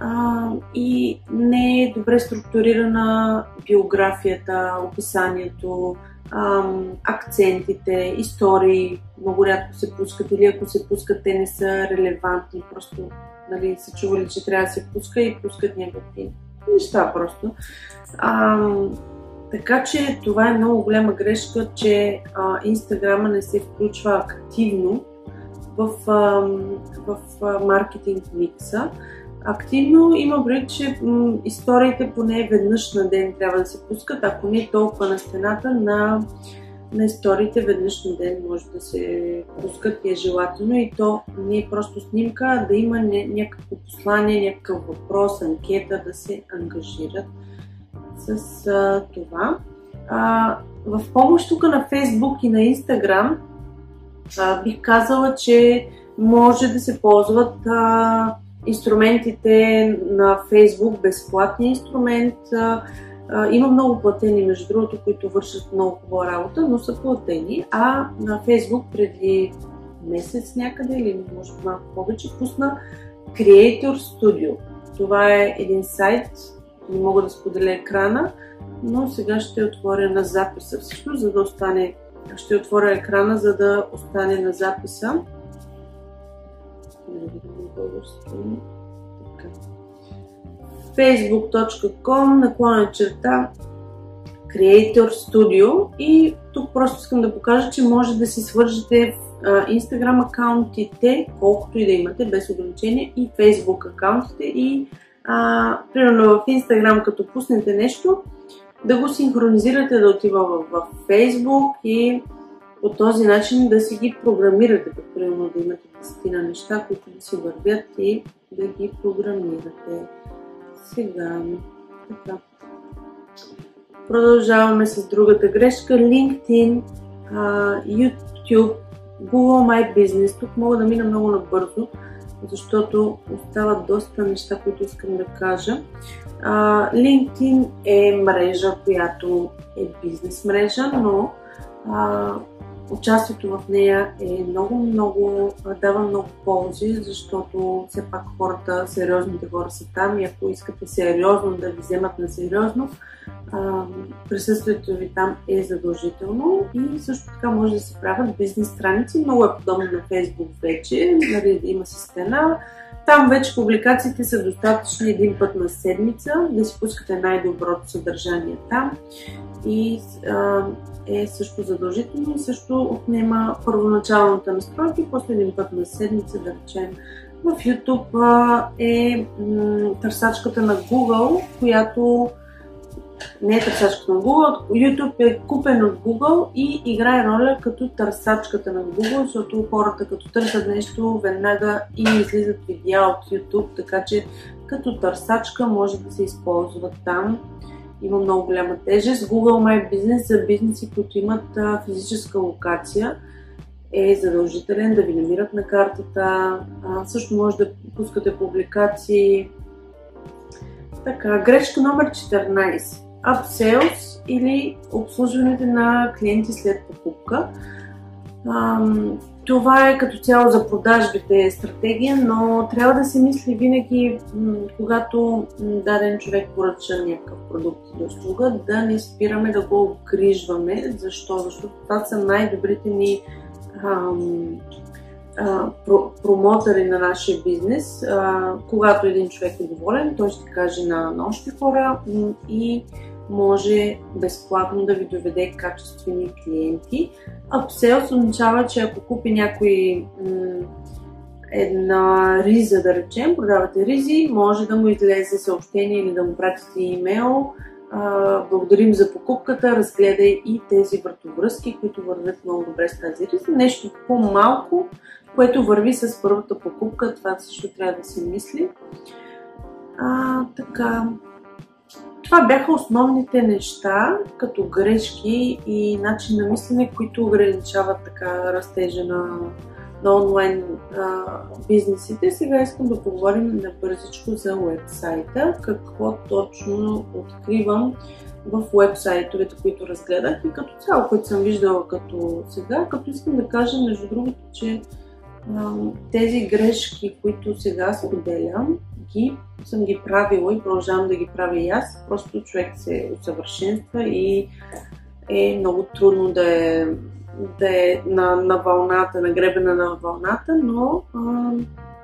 а, и не е добре структурирана биографията, описанието, а, акцентите, истории. Много рядко се пускат или ако се пускат, те не са релевантни, просто нали, са чували, че трябва да се пуска и пускат някакви неща просто. А, така че това е много голяма грешка, че а, Инстаграма не се включва активно в, а, в а, маркетинг микса активно. Има предвид, че м- историите поне веднъж на ден трябва да се пускат, ако не толкова на стената на на историите веднъж на ден може да се пускат и е желателно и то не е просто снимка, а да има някакво послание, някакъв въпрос, анкета, да се ангажират с а, това. А, в помощ тук на Фейсбук и на а, бих казала, че може да се ползват а, инструментите на Фейсбук, безплатни инструмент. Има много платени, между другото, които вършат много хубава работа, но са платени. А на Фейсбук преди месец някъде или може би малко повече пусна Creator Studio. Това е един сайт, не мога да споделя екрана, но сега ще отворя на записа всъщност, за да остане. Ще отворя екрана, за да остане на записа. facebook.com наклона черта Creator Studio. И тук просто искам да покажа, че може да си свържете Instagram акаунтите, колкото и да имате, без ограничение, и Facebook акаунтите. И а, примерно в Instagram, като пуснете нещо, да го синхронизирате да отива в, в Facebook и по този начин да си ги програмирате, като примерно да имате десетина неща, които да си вървят и да ги програмирате. Сега, така. Продължаваме с другата грешка. LinkedIn, YouTube, Google My Business. Тук мога да мина много набързо, защото остават доста неща, които искам да кажа. LinkedIn е мрежа, която е бизнес мрежа, но участието в нея е много, много, дава много ползи, защото все пак хората, сериозните хора са там и ако искате сериозно да ви вземат на сериозно, присъствието ви там е задължително и също така може да се правят бизнес страници. Много е подобно на Facebook вече, нали, има си стена. Там вече публикациите са достатъчни един път на седмица, да си пускате най-доброто съдържание там и а, е също задължително и също отнема първоначалната настройка и после един път на седмица, да речем. В YouTube а, е м- търсачката на Google, която не е търсачката на Google, YouTube е купен от Google и играе роля като търсачката на Google, защото хората като търсят нещо, веднага и излизат видеа от YouTube, така че като търсачка може да се използва там има много голяма тежест. Google My Business за бизнеси, които имат а, физическа локация, е задължителен да ви намират на картата. А, също може да пускате публикации. Така, грешка номер 14. Upsells или обслужването на клиенти след покупка. Това е като цяло за продажбите стратегия, но трябва да се мисли винаги, когато даден човек поръча някакъв продукт или услуга, да не спираме да го обгрижваме. Защо? Защото това са най-добрите ни ам, а, про, промотори на нашия бизнес. А, когато един човек е доволен, той ще каже на, на още хора и може безплатно да ви доведе качествени клиенти. Upsell означава, че ако купи някой м- една риза, да речем, продавате ризи, може да му излезе съобщение или да му пратите имейл. А, благодарим за покупката, разгледай и тези вратовръзки, които вървят много добре с тази риза. Нещо по-малко, което върви с първата покупка, това също трябва да се мисли. А, така, това бяха основните неща, като грешки и начин на мислене, които ограничават така растежа на, на онлайн а, бизнесите. Сега искам да поговорим на бързичко за вебсайта, какво точно откривам в вебсайтовете, които разгледах и като цяло, които съм виждала като сега, като искам да кажа, между другото, че а, тези грешки, които сега споделям, ги съм ги правила и продължавам да ги правя и аз. Просто човек се усъвършенства и е много трудно да е, да е на, на вълната, на гребена на вълната, но а,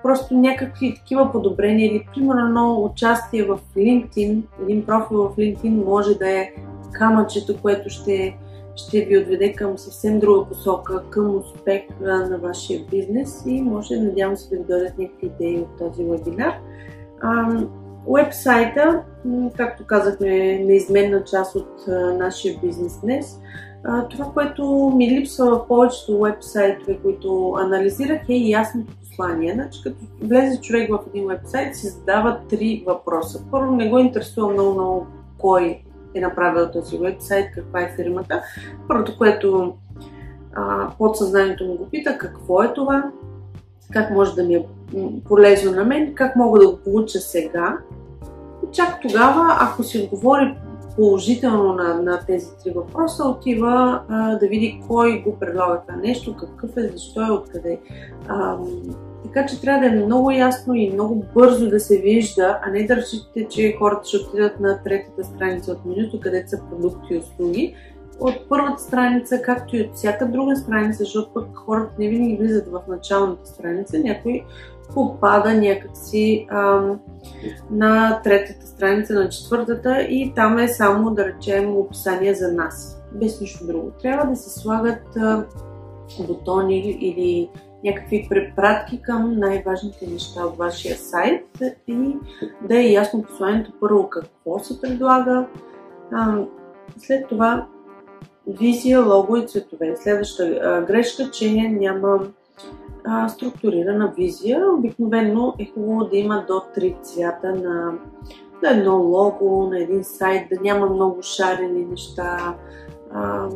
просто някакви такива подобрения или примерно участие в LinkedIn, един профил в LinkedIn може да е камъчето, което ще, ще ви отведе към съвсем друга посока, към успех на вашия бизнес и може, надявам се, да ви дойдат някакви идеи от този вебинар. Уебсайта, както казахме, е неизменна част от нашия бизнес днес. Това, което ми липсва в повечето вебсайтове, които анализирах е ясното послание. Значи, като влезе човек в един вебсайт, си задава три въпроса. Първо, не го интересува много, много кой е направил този вебсайт, каква е фирмата. Първото, което а, подсъзнанието му го пита, какво е това, как може да ми е полезно на мен, как мога да го получа сега. И чак тогава, ако си отговори положително на, на тези три въпроса, отива а, да види кой го предлага това нещо, какъв е, защо е, откъде. А, така че трябва да е много ясно и много бързо да се вижда, а не да разчитате, че хората ще отидат на третата страница от менюто, където са продукти и услуги. От първата страница, както и от всяка друга страница, защото пък хората не винаги влизат в началната страница, някой попада някакси ам, на третата страница, на четвъртата и там е само, да речем, описание за нас. Без нищо друго. Трябва да се слагат а, бутони или някакви препратки към най-важните неща от вашия сайт и да е ясно посланието първо какво се предлага, а, след това визия, лого и цветове. Следваща а, грешка, че няма а, структурирана визия. Обикновено е хубаво да има до три цвята на, на едно лого, на един сайт, да няма много шарени неща. А,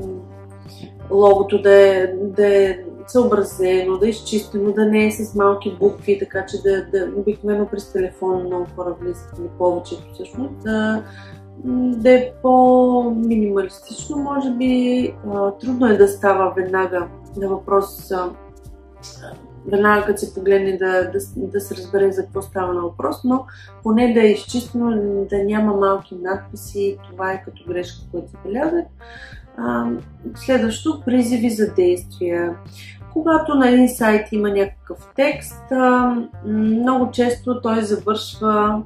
логото да е, да е съобразено, да е изчистено, да не е с малки букви, така че да, да обикновено през телефон много хора влизат или повечето всъщност, да, да е по-минималистично, може би. Трудно е да става веднага на въпрос веднага като се погледне да, да, да се разбере за какво става на въпрос, но поне да е изчистено, да няма малки надписи, това е като грешка, която се белязат. Следващо, призиви за действия. Когато на един сайт има някакъв текст, много често той завършва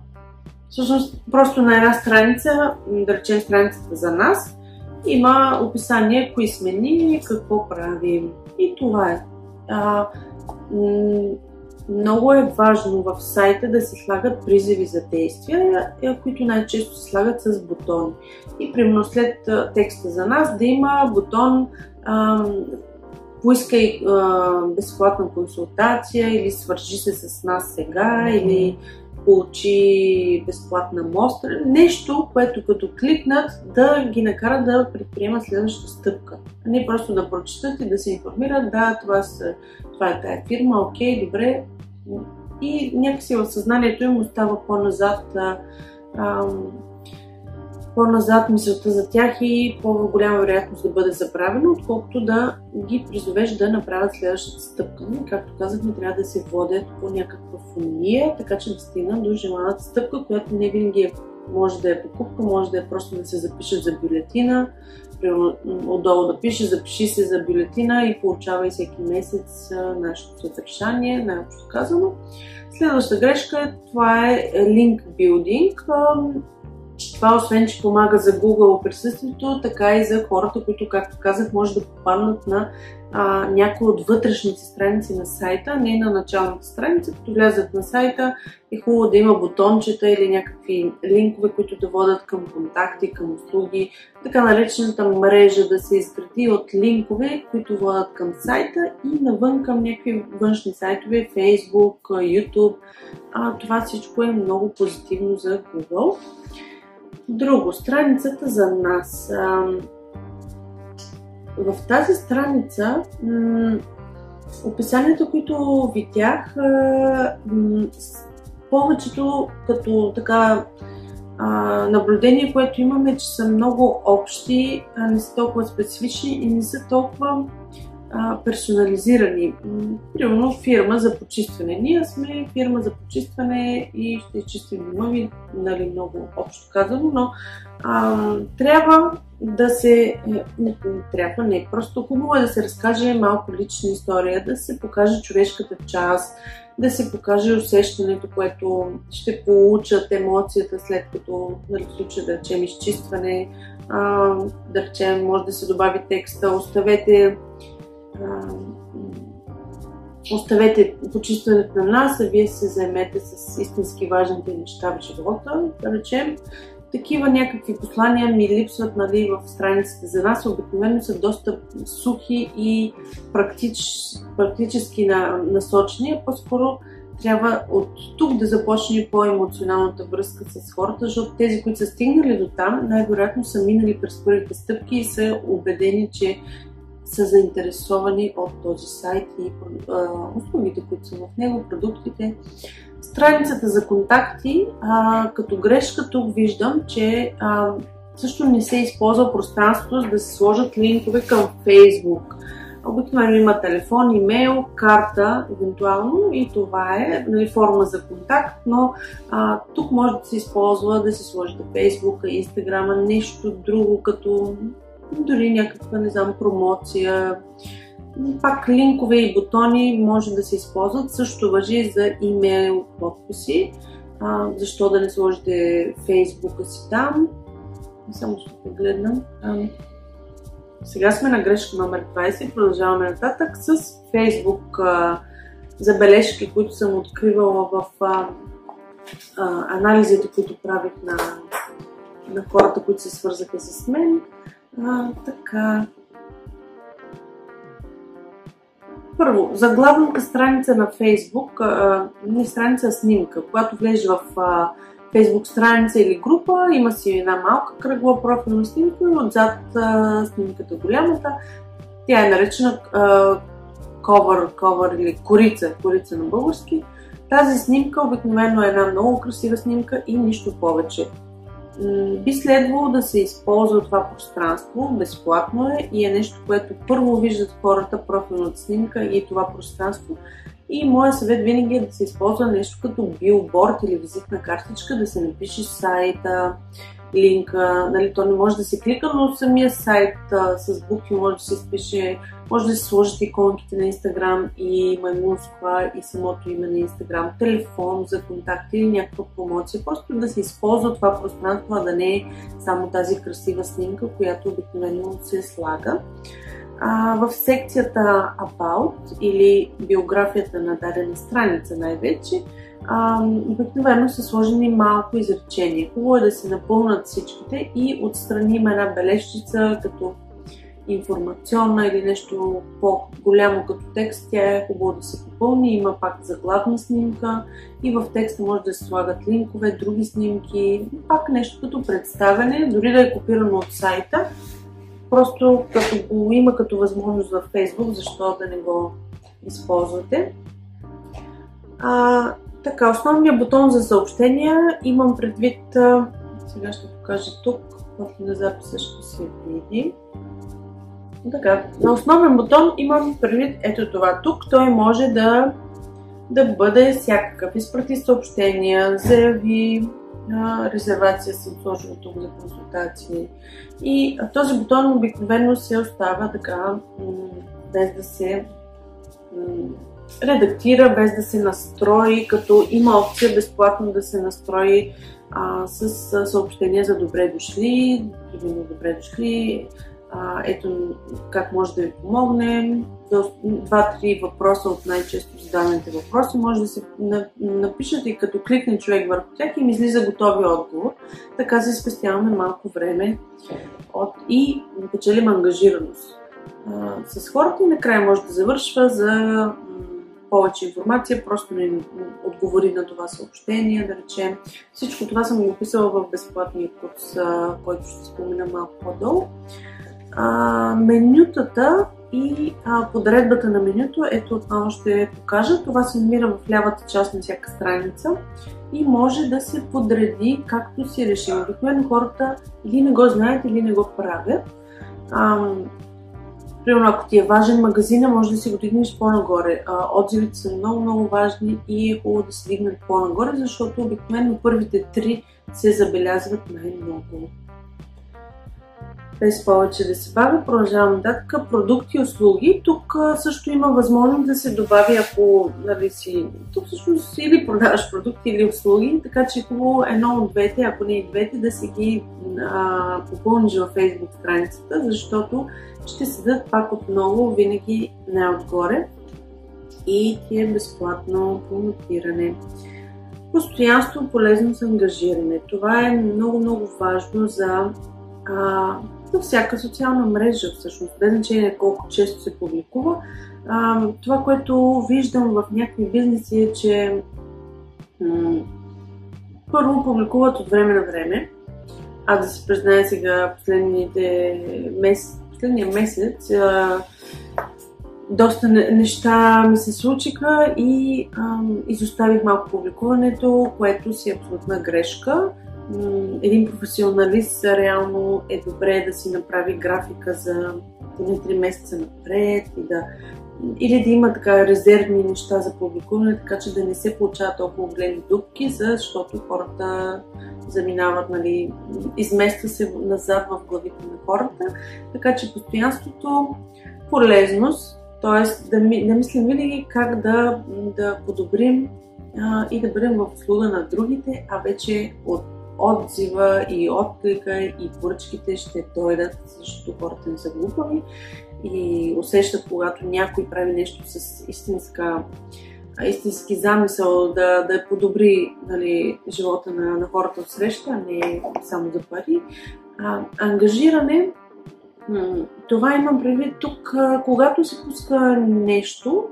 всъщност просто на една страница, да речем страницата за нас, има описание кои сме ние, какво правим. И това е. А, много е важно в сайта да се слагат призиви за действия, които най-често се слагат с бутони. И примерно след текста за нас да има бутон поискай безплатна консултация или свържи се с нас сега или получи безплатна мостра, нещо, което като кликнат да ги накара да предприемат следващата стъпка. А не просто да прочитат и да се информират, да, това, са, това е тая фирма, окей, добре. И някакси в съзнанието им остава по-назад а, а, по-назад мисълта за тях и по-голяма вероятност да бъде забравено, отколкото да ги призовеш да направят следващата стъпка. Както казахме, трябва да се водят по някаква фуния, така че да стигнат до желаната стъпка, която не винаги е, може да е покупка, може да е просто да се запишат за бюлетина. Отдолу да пише, запиши се за бюлетина и получавай всеки месец нашето съдържание, най-общо казано. Следваща грешка, това е link building това освен, че помага за Google присъствието, така и за хората, които, както казах, може да попаднат на а, някои от вътрешните страници на сайта, не на началната страница. Като влязат на сайта, е хубаво да има бутончета или някакви линкове, които да водят към контакти, към услуги, така наречената мрежа да се изгради от линкове, които водят към сайта и навън към някакви външни сайтове, Facebook, YouTube. А, това всичко е много позитивно за Google. Друго, страницата за нас. В тази страница описанията, които видях, повечето като така наблюдение, което имаме, че са много общи, не са толкова специфични и не са толкова персонализирани. Примерно фирма за почистване. Ние сме фирма за почистване и ще изчистим нови, нали, много общо казано, но а, трябва да се... Не, не трябва, не. Просто хубаво е да се разкаже малко лична история, да се покаже човешката част, да се покаже усещането, което ще получат емоцията след като, нали, случай да речем изчистване, а, да речем, може да се добави текста, оставете оставете почистването на нас, а вие се заемете с истински важните неща в живота, да речем. Такива някакви послания ми липсват нали, в страниците за нас. Обикновено са доста сухи и практич, практически насочени, по-скоро трябва от тук да започне по-емоционалната връзка с хората, защото тези, които са стигнали до там, най-вероятно са минали през първите стъпки и са убедени, че са заинтересовани от този сайт и услугите, които са в него, продуктите. Страницата за контакти, а, като грешка тук виждам, че а, също не се използва пространството, за да се сложат линкове към Facebook. Обикновено има телефон, имейл, карта, евентуално и това е нали, форма за контакт, но а, тук може да се използва да се сложите Facebook, Instagram, нещо друго, като дори някаква, не знам, промоция. Пак линкове и бутони може да се използват. Също въжи за имейл подписи. А, защо да не сложите фейсбука си там? Само ще погледна. Сега сме на грешка номер 20. Продължаваме нататък с Facebook а, забележки, които съм откривала в а, а, анализите, които правих на, на хората, които се свързаха с мен. А, така. Първо, за главната страница на а, не страница, а снимка. Когато влезеш в а, Facebook страница или група, има си една малка кръгла профилна снимка и отзад а, снимката голямата. Тя е наречена а, cover, cover или корица, корица на български. Тази снимка обикновено е една много красива снимка и нищо повече. Би следвало да се използва това пространство, безплатно е и е нещо, което първо виждат хората, профилната снимка и това пространство, и моят съвет винаги е да се използва нещо като билборд или визитна картичка, да се напише сайта, линка, нали, то не може да се клика, но самия сайт а, с букви може да се изпише, може да се сложат иконките на Инстаграм и маймунсква и самото име на Инстаграм, телефон за контакт или някаква промоция. Просто да се използва това пространство, а да не е само тази красива снимка, която обикновено се слага а, в секцията About или биографията на дадена страница най-вече, обикновено са сложени малко изречения. Хубаво е да се напълнат всичките и отстраним една бележчица като информационна или нещо по-голямо като текст, тя е хубаво да се попълни. Има пак заглавна снимка и в текста може да се слагат линкове, други снимки, пак нещо като представяне, дори да е копирано от сайта, Просто като го има като възможност в Facebook, защо да не го използвате. А, така, основният бутон за съобщения имам предвид, сега ще покажа тук, в на записа ще се види. Така, на основен бутон имам предвид ето това тук. Той може да, да бъде всякакъв. Изпрати съобщения, заяви резервация съм сложила тук за консултации. И този бутон обикновено се остава така, без да се редактира, без да се настрои, като има опция безплатно да се настрои а, с съобщения за добре дошли, именно добре дошли, а, ето как може да ви помогнем. Два-три въпроса от най-често зададените въпроси може да се напишат и като кликне човек върху тях им излиза готови отговор. Така се спестяваме малко време от... и печелим ангажираност а, с хората и накрая може да завършва за повече информация, просто не отговори на това съобщение, да речем. Всичко това съм описала в безплатния курс, който ще спомена малко по-долу а, менютата и а, подредбата на менюто, ето отново ще покажа. Това се намира в лявата част на всяка страница и може да се подреди както си решим. Обикновено хората или не го знаят, или не го правят. А, примерно, ако ти е важен магазина, може да си го дигнеш по-нагоре. А, отзивите са много, много важни и е хубаво да се дигнат по-нагоре, защото обикновено първите три се забелязват най-много без повече да се бавя, продължавам нататък. Продукти и услуги. Тук също има възможност да се добави, ако нали, си... Тук всъщност или продаваш продукти или услуги, така че хубаво едно от двете, ако не и двете, да си ги а, попълниш във Facebook страницата, защото ще седат пак отново винаги най-отгоре. и ти е безплатно промотиране. Постоянство, полезно с ангажиране. Това е много-много важно за, а, за всяка социална мрежа, всъщност, без значение колко често се публикува. А, това, което виждам в някакви бизнеси е, че м- първо публикуват от време на време. А да се призная сега, последните мес... последния месец а, доста неща ми се случиха и ам, изоставих малко публикуването, което си е абсолютна грешка. Един професионалист реално е добре да си направи графика за поне 3 месеца напред и да или да има така резервни неща за публикуване, така че да не се получават толкова големи дупки, защото хората заминават, нали, измества се назад в главите на хората. Така че постоянството, полезност, т.е. Да, да мислим винаги как да, да подобрим а, и да бъдем в услуга на другите, а вече от отзива и отклика и поръчките ще дойдат, защото хората не са глупави и усещат, когато някой прави нещо с истинска, истински замисъл да, да подобри нали, живота на, на хората от среща, а не само за пари. А, ангажиране това имам предвид тук, когато се пуска нещо,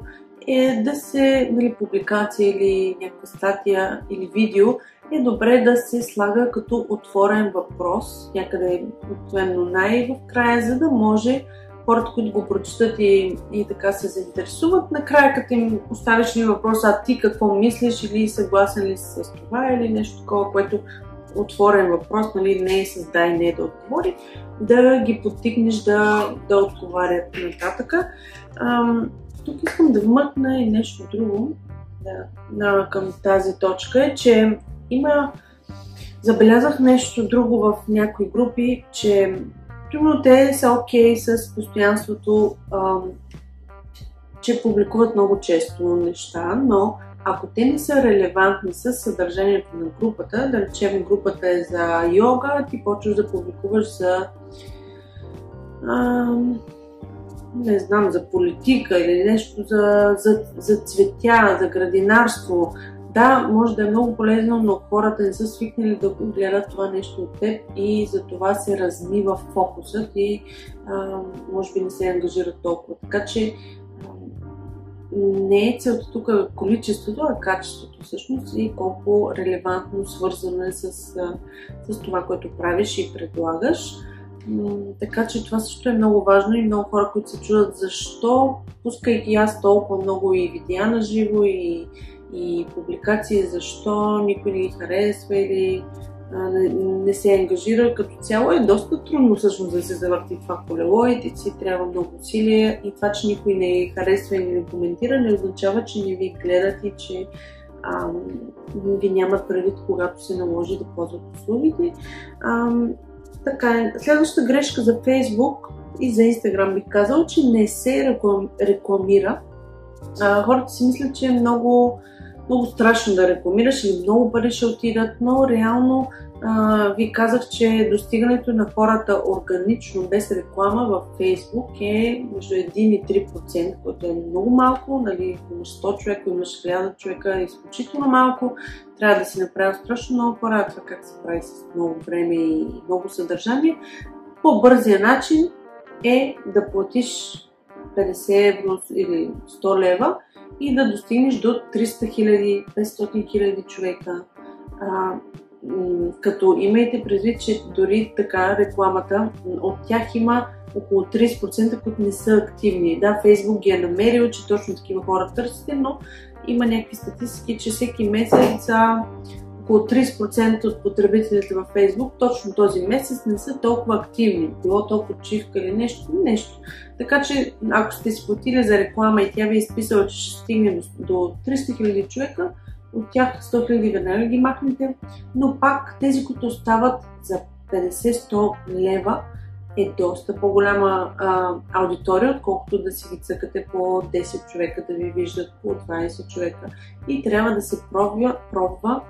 е да се, нали, публикация или някаква статия или видео, е добре да се слага като отворен въпрос, някъде обикновено най-в края, за да може хората, които го прочитат и, и така се заинтересуват, накрая като им оставиш ли въпрос, а ти какво мислиш или съгласен ли си с това или нещо такова, което отворен въпрос, нали, не е създай, не е да отговори, да ги подтикнеш да, да отговарят нататъка. Ам, тук искам да вмъкна и нещо друго да, към тази точка, е, че има забелязах нещо друго в някои групи, че примерно те са окей okay с постоянството, ам, че публикуват много често неща, но ако те не са релевантни с съдържанието на групата, да речем групата е за йога, ти почваш да публикуваш за а, не знам, за политика или нещо за, за, за цветя, за градинарство. Да, може да е много полезно, но хората не са свикнали да го гледат това нещо от теб и за това се размива фокусът и а, може би не се ангажират толкова. Така че не е целта тук количеството, а качеството всъщност и колко релевантно свързано е с, с това, което правиш и предлагаш. Така че това също е много важно и много хора, които се чудят защо, пускайки аз толкова много и видеа на живо и, и публикации, защо никой не ги харесва или не, не се ангажира като цяло е доста трудно всъщност да се завърти това колело и си трябва много усилия и това, че никой не харесва или не коментира, не означава, че не ви гледат и че а, ви нямат предвид, когато се наложи да ползват услугите. А, така е. Следващата грешка за Facebook и за Instagram бих казал, че не се рекламира. А, хората си мислят, че е много много страшно да рекламираш или много пари ще отидат, но реално а, ви казах, че достигането на хората органично, без реклама в Facebook е между 1 и 3%, което е много малко. Нали, имаш 100 човека, имаш 1000 човека, е изключително малко. Трябва да си направя страшно много хора, това как се прави с много време и много съдържание. По-бързия начин е да платиш 50 евро или 100 лева и да достигнеш до 300 хиляди, 500 хиляди човека. А, като имайте предвид, че дори така рекламата, от тях има около 30%, които не са активни. Да, Фейсбук ги е намерил, че точно такива хора търсите, но има някакви статистики, че всеки месец около 30% от потребителите във Facebook точно този месец не са толкова активни. Било то почивка или нещо, нещо. Така че, ако сте си платили за реклама и тя ви е изписала, че ще стигне до 300 000 човека, от тях 100 000 веднага ги махнете, но пак тези, които остават за 50-100 лева, е доста по-голяма а, аудитория, отколкото да си ги цъкате по 10 човека, да ви виждат по 20 човека. И трябва да се пробва, пробва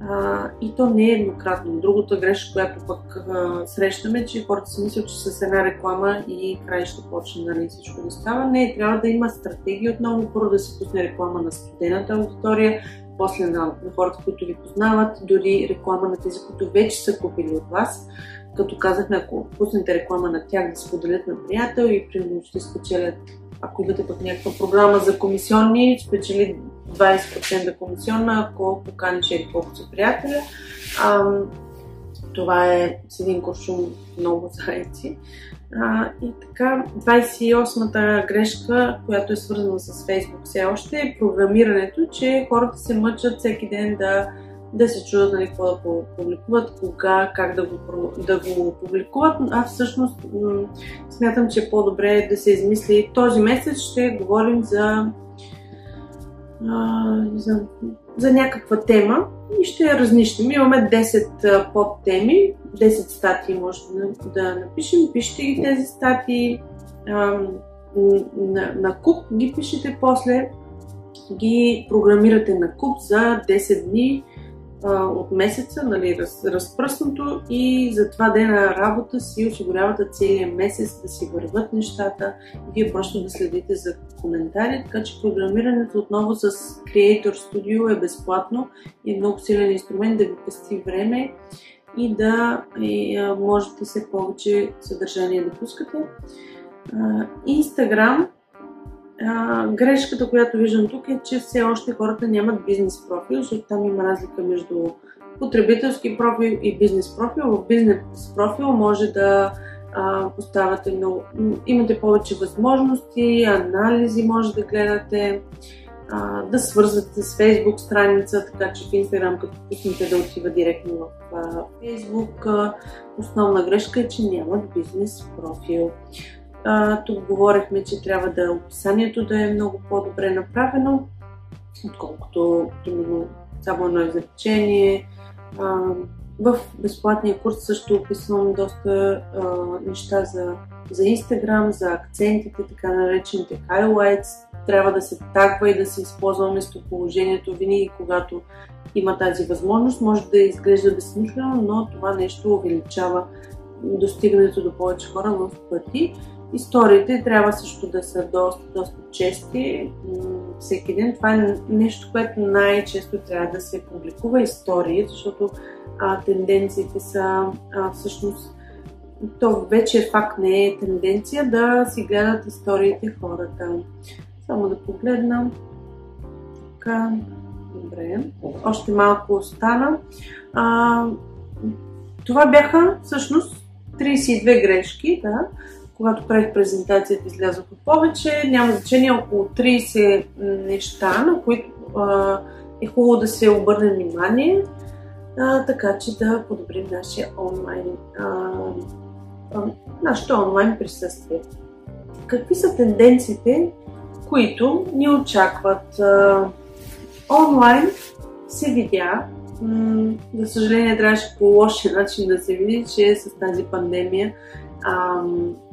А, и то не е еднократно. Другата грешка, която пък а, срещаме, че хората си мислят, че с една реклама и край ще почне нали, всичко да става. Не, трябва да има стратегия отново. Първо да се пусне реклама на студената аудитория, после на, на хората, които ви познават, дори реклама на тези, които вече са купили от вас. Като казахме, ако пуснете реклама на тях да споделят на приятел и примерно ще спечелят, ако имате пък някаква програма за комисионни, спечели 20% комисионна, ако поканиш еди колко са приятеля. А, това е с един куршум много зайци. А, и така, 28-та грешка, която е свързана с Facebook все още, е програмирането, че хората се мъчат всеки ден да, да се чудят нали, какво да публикуват, кога, как да го, да го публикуват. А всъщност м- смятам, че е по-добре да се измисли. Този месец ще говорим за за, за някаква тема и ще я разнищим. Имаме 10 подтеми, 10 статии може да, да напишем. Пишете ги тези статии а, на, на куп, ги пишете после, ги програмирате на куп за 10 дни а, от месеца, нали, раз, разпръснато и за това дена работа си осигурявате целият месец да си върват нещата и вие просто да следите за коментари, така че програмирането отново с Creator Studio е безплатно и е много силен инструмент да ви пести време и да и, а, можете се повече съдържание да пускате. Инстаграм а, грешката, която виждам тук е, че все още хората нямат бизнес профил, защото там има разлика между потребителски профил и бизнес профил. В бизнес профил може да а, поставяте много, имате повече възможности, анализи може да гледате, а, да свързвате с Facebook страница, така че в Instagram като пуснете да отива директно в а, Facebook. Основна грешка е, че нямат бизнес профил. А, тук говорихме, че трябва да описанието да е много по-добре направено, отколкото примерно само едно изречение. А, в безплатния курс също описвам доста а, неща за, за Instagram, за акцентите, така наречените highlights. Трябва да се тагва и да се използва местоположението винаги, когато има тази възможност. Може да изглежда безсмислено, но това нещо увеличава достигането до повече хора в пъти. Историите трябва също да са доста, доста чести всеки ден. Това е нещо, което най-често трябва да се публикува истории, защото а, тенденциите са а, всъщност то вече е факт, не е тенденция да си гледат историите хората. Само да погледна. Така, добре. Още малко остана. А, това бяха всъщност 32 грешки, да, когато правих презентацията, излязоха повече. Няма значение около 30 неща, на които е хубаво да се обърне внимание, така че да подобрим нашия онлайн, нашето онлайн присъствие. Какви са тенденциите, които ни очакват? Онлайн се видя, за съжаление трябваше по лошия начин да се види, че с тази пандемия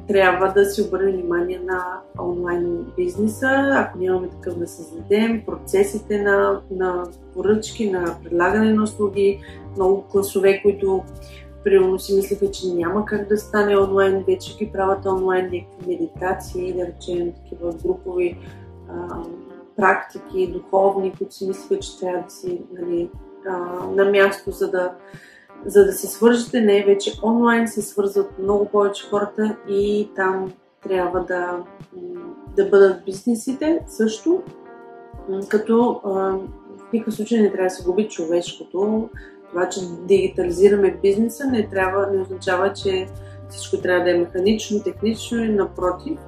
трябва да си обърнем внимание на онлайн бизнеса, ако нямаме такъв да създадем, процесите на, на поръчки, на предлагане на услуги, много класове, които примерно си мислиха, че няма как да стане онлайн, вече ги правят онлайн някакви медитации, да речем такива групови а, практики, духовни, които си мислиха, че трябва да си нали, а, на място, за да за да се свържете, не вече онлайн се свързват много повече хората и там трябва да, да бъдат бизнесите също, като в никакъв случай не трябва да се губи човешкото. Това, че дигитализираме бизнеса, не, трябва, не означава, че всичко трябва да е механично, технично и напротив.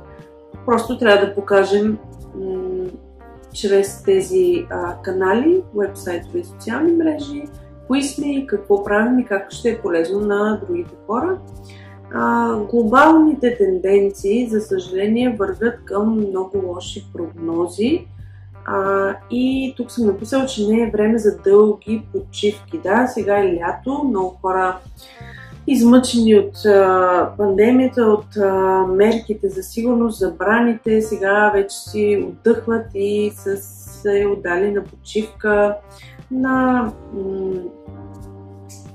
Просто трябва да покажем чрез тези а, канали, вебсайтове и социални мрежи, кои сме и какво правим и как ще е полезно на другите хора. А, глобалните тенденции, за съжаление, вървят към много лоши прогнози. А, и тук съм написал, че не е време за дълги почивки. Да, сега е лято, много хора измъчени от а, пандемията, от а, мерките за сигурност, забраните, сега вече си отдъхват и са се отдали на почивка, на м-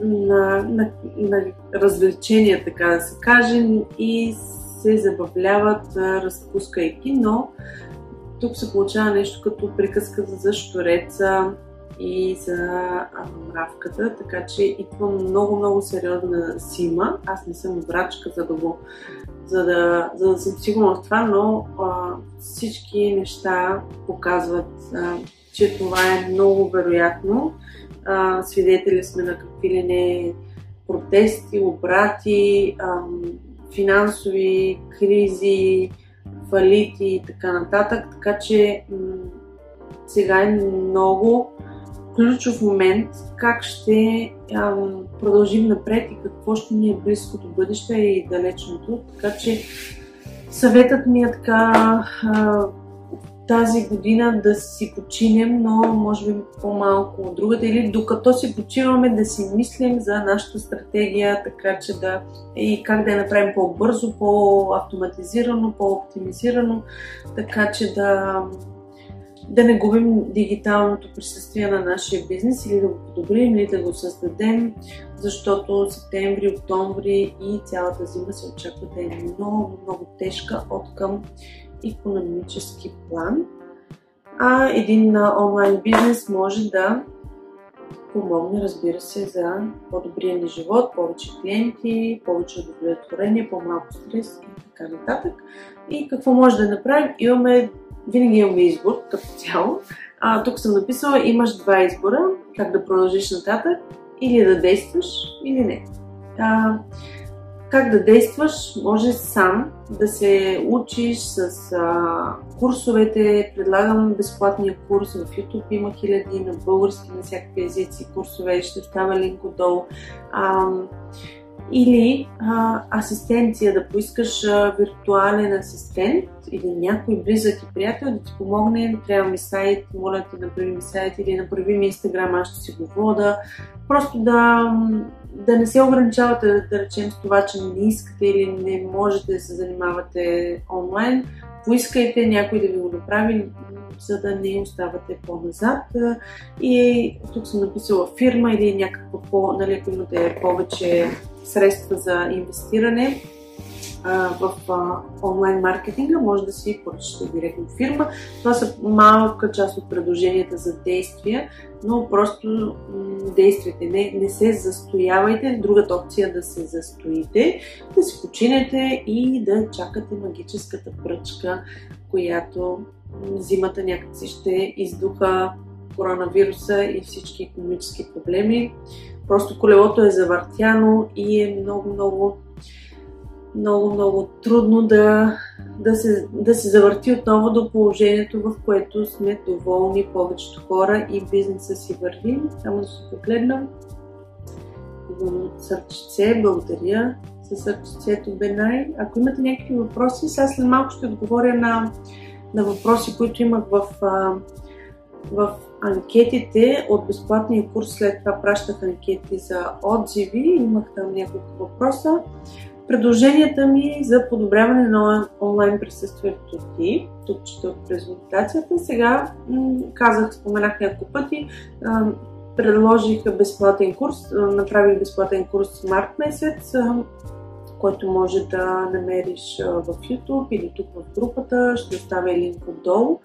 на, на, на развлечения, така да се каже, и се забавляват, разпускайки, но тук се получава нещо като приказка за штореца и за мравката, така че идва много-много сериозна сима. Аз не съм врачка, за да го за да, за да съм сигурна в това, но а, всички неща показват, а, че това е много вероятно. А, свидетели сме на какви ли не протести, обрати, а, финансови кризи, фалити и така нататък. Така че м- сега е много ключов момент как ще а, продължим напред и какво ще ни е близкото бъдеще и далечното. Така че съветът ми е така а, тази година да си починем, но може би по-малко от другата. Или докато си почиваме да си мислим за нашата стратегия, така че да и как да я направим по-бързо, по-автоматизирано, по-оптимизирано, така че да да не губим дигиталното присъствие на нашия бизнес или да го подобрим, или да го създадем, защото септември, октомври и цялата зима се очаква да е много, много тежка от към економически план. А един онлайн бизнес може да помогне, разбира се, за по-добрия ни живот, повече клиенти, повече удовлетворение, по-малко стрес и така нататък. И какво може да направим? Имаме винаги имаме избор като цяло. А, тук съм написала, имаш два избора, как да продължиш нататък, или да действаш, или не. А, как да действаш, може сам да се учиш с а, курсовете. Предлагам безплатния курс в YouTube. Има хиляди на български, на всякакви езици курсове. Ще оставя линк отдолу. А, или а, асистенция, да поискаш а, виртуален асистент или някой близък и приятел да ти помогне, трябва ми сайт, моля ти направи ми сайт или направи ми инстаграм, аз ще си го вода. Просто да, да не се ограничавате, да, речем с това, че не искате или не можете да се занимавате онлайн. Поискайте някой да ви го направи, за да не оставате по-назад. И тук съм написала фирма или някаква по, нали, ако имате повече средства за инвестиране в онлайн маркетинга, може да си поръчате директно фирма. Това са малка част от предложенията за действия, но просто действайте. Не, не се застоявайте. Другата опция е да се застоите, да си починете и да чакате магическата пръчка, която зимата някакси ще издуха коронавируса и всички економически проблеми. Просто колелото е завъртяно и е много, много, много, трудно да, да, се, да се завърти отново до положението, в което сме доволни повечето хора и бизнеса си върви. Само да се погледнам. Идвам сърчице, благодаря за сърчицето Бенай. Ако имате някакви въпроси, сега след малко ще отговоря на, на въпроси, които имах в, в анкетите от безплатния курс, след това пращах анкети за отзиви, имах там няколко въпроса. Предложенията ми за подобряване на онлайн присъствието ти, тук чета от презентацията, сега казах, споменах няколко пъти, предложих безплатен курс, направих безплатен курс март месец, който може да намериш в YouTube или тук в групата, ще оставя линк отдолу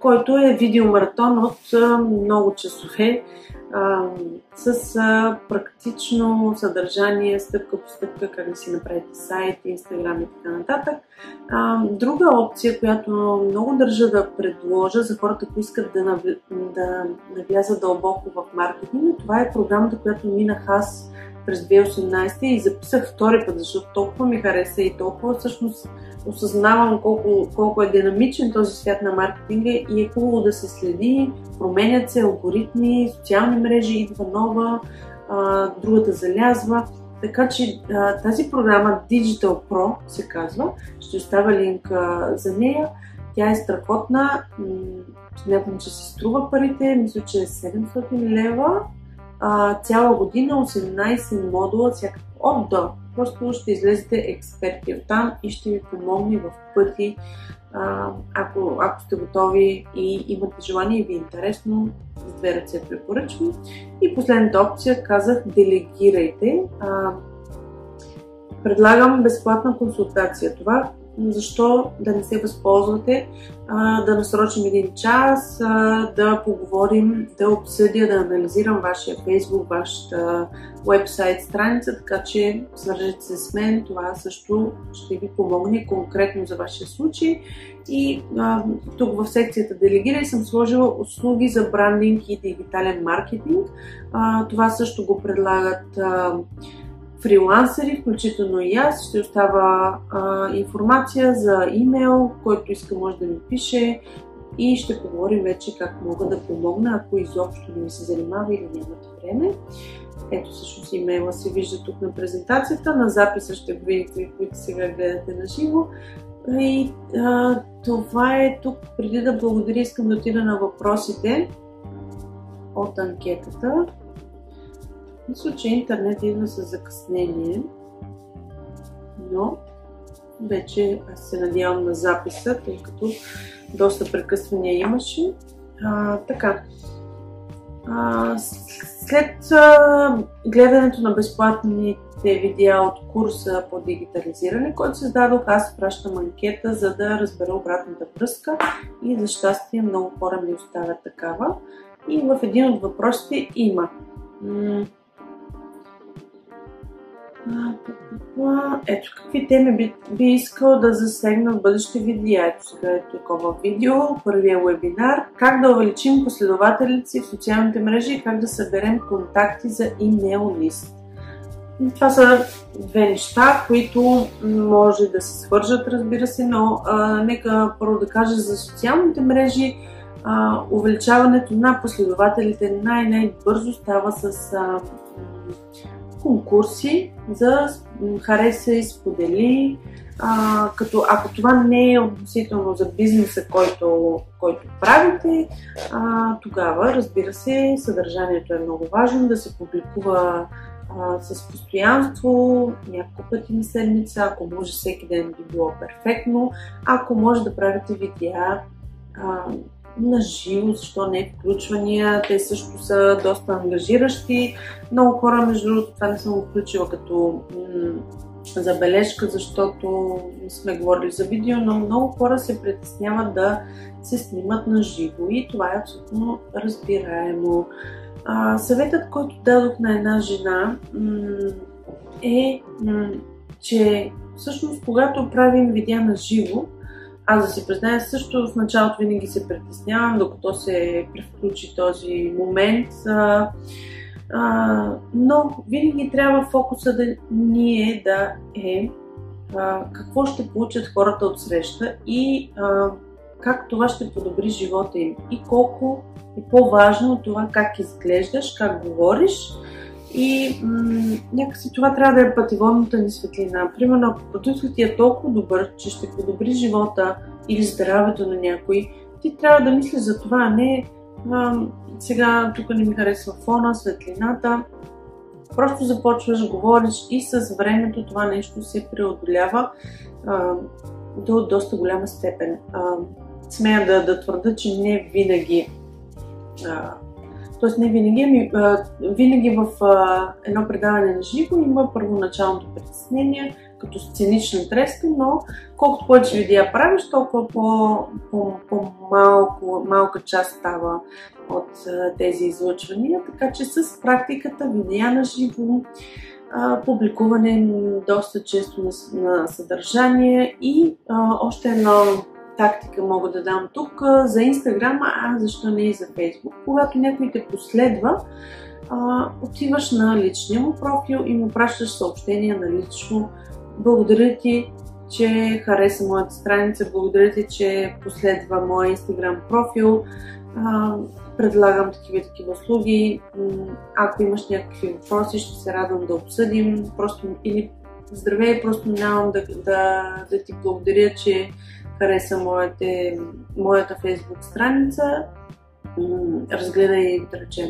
който е видеомаратон от много часове а, с а, практично съдържание, стъпка по стъпка, как да си направите сайт, инстаграм и така нататък. А, друга опция, която много държа да предложа за хората, които искат да, навля... да навлязат дълбоко в маркетинга, това е програмата, която минах аз през 2018 и записах втори път, защото толкова ми хареса и толкова всъщност осъзнавам колко, колко е динамичен този свят на маркетинга и е хубаво да се следи, променят се алгоритми, социални мрежи, идва нова, а, другата залязва. Така че а, тази програма Digital Pro се казва, ще оставя линк а, за нея. Тя е страхотна, смятам, че си струва парите, мисля, че е 700 лева. А, цяла година 18 модула, всяка от до. Просто ще излезете експерти от там и ще ви помогне в пъти, ако, ако сте готови и имате желание и ви е интересно, с две ръце препоръчвам. И последната опция казах делегирайте. Предлагам безплатна консултация. Това защо да не се възползвате, да насрочим един час, да поговорим, да обсъдя, да анализирам вашия Facebook, вашата вебсайт страница, така че свържете се с мен, това също ще ви помогне конкретно за вашия случай. И а, тук в секцията Делегирай съм сложила услуги за брандинг и дигитален маркетинг. А, това също го предлагат а, фрилансери, включително и аз. Ще остава а, информация за имейл, който иска може да ми пише и ще поговорим вече как мога да помогна, ако изобщо не ми се занимава или нямате време. Ето всъщност имейла се вижда тук на презентацията, на записа ще го видите, които сега гледате на живо. И а, това е тук. Преди да благодаря, искам да отида на въпросите от анкетата. Мисля, че интернет идва с закъснение, но вече аз се надявам на записа, тъй като доста прекъсвания имаше. А, така. А, след а, гледането на безплатните видеа от курса по дигитализиране, който създадох, аз пращам анкета, за да разбера обратната връзка и за щастие много хора ми оставят такава. И в един от въпросите има ето какви теми би, би искал да засегна в бъдещи видеа. Ето сега е такова видео, първия вебинар. Как да увеличим последователите в социалните мрежи и как да съберем контакти за имейл лист. Това са две неща, които може да се свържат, разбира се, но а, нека първо да кажа за социалните мрежи. А, увеличаването на последователите най-най-бързо става с а, конкурси за хареса и сподели, а, като ако това не е относително за бизнеса, който, който правите, а, тогава, разбира се, съдържанието е много важно да се публикува а, с постоянство, няколко пъти на седмица, ако може всеки ден би било перфектно, ако може да правите видеа на живо, защо не включвания, те също са доста ангажиращи. Много хора, между другото, това не съм го включила като м- забележка, защото сме говорили за видео, но много хора се притесняват да се снимат на живо и това е абсолютно разбираемо. А, съветът, който дадох на една жена м- е, м- че всъщност когато правим видеа на живо, аз да си призная също в началото винаги се притеснявам, докато се превключи този момент. А, а, но винаги трябва фокуса да ни е да е а, какво ще получат хората от среща и а, как това ще подобри живота им и колко е по-важно това как изглеждаш, как говориш и м- някакси това трябва да е пътеводната ни светлина. Примерно, ако продуктът ти е толкова добър, че ще подобри живота или здравето на някой, ти трябва да мислиш за това, а не а, сега тук не ми харесва фона, светлината. Просто започваш, говориш и с времето това нещо се преодолява а, до доста голяма степен. А, смея да, да твърда, че не винаги а, Тоест не винаги, ами винаги в едно предаване на живо има първоначалното притеснение, като сценична треска, но колкото повече видеа правиш, толкова по-малко, по малка част става от тези излъчвания. Така че с практиката, видеа на живо, публикуване доста често на, на съдържание и а, още едно тактика мога да дам тук за Инстаграм, а защо не и за Фейсбук. Когато някой те последва, а, отиваш на личния му профил и му пращаш съобщения на лично. Благодаря ти, че хареса моята страница, благодаря ти, че последва моя Инстаграм профил. А, предлагам такива такива услуги. Ако имаш някакви въпроси, ще се радвам да обсъдим. Просто или здравей, просто нямам да, да, да ти благодаря, че хареса моите, моята фейсбук страница, разгледай, да речем,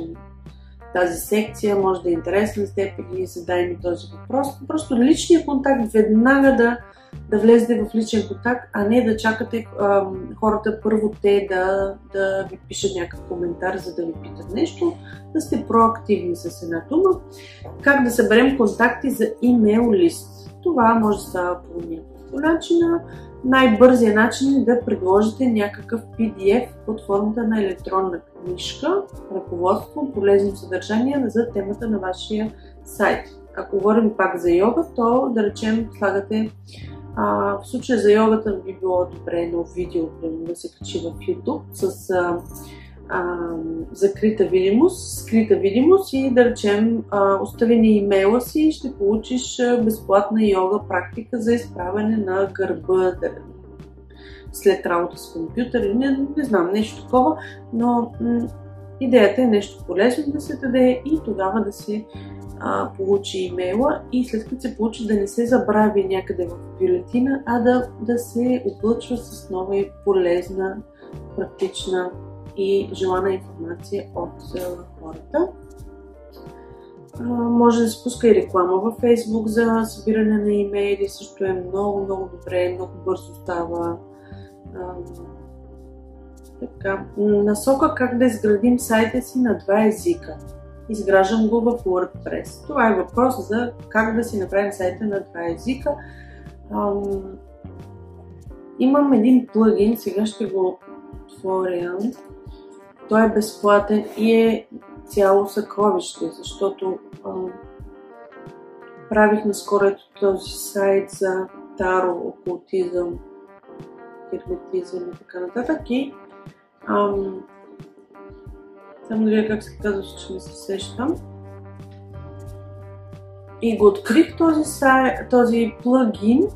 тази секция, може да е интересна за теб или задай ми този въпрос. Просто личният контакт веднага да, да влезете в личен контакт, а не да чакате а, хората първо те да, да ви пишат някакъв коментар, за да ви питат нещо, да сте проактивни с една дума. Как да съберем контакти за имейл лист? Това може да става по няколко начина най-бързия начин е да предложите някакъв PDF под формата на електронна книжка, ръководство, полезно съдържание за темата на вашия сайт. Ако говорим пак за йога, то да речем слагате а, в случая за йогата би било добре едно видео, да се качи в YouTube с а, а, закрита видимост, скрита видимост и да речем а, остави ни имейла си и ще получиш безплатна йога практика за изправяне на гърба да, след работа с компютър. Не, не знам, нещо такова, но м- идеята е нещо полезно да се даде и тогава да се а, получи имейла и след като се получи да не се забрави някъде в бюлетина, а да, да се облъчва с нова и полезна, практична и желана информация от хората. Може да се пуска и реклама във Facebook за събиране на имейли, също е много, много добре, много бързо става. Така. Насока как да изградим сайта си на два езика. Изграждам го в WordPress. Това е въпрос за как да си направим сайта на два езика. имам един плагин, сега ще го отворя. Той е безплатен и е цяло съкровище, защото а, правих наскоро ето този сайт за таро, окултизъм, херметизъм и така нататък. И ам, само да как се казва, че не се сещам. И го открих този, сайт, този плагин.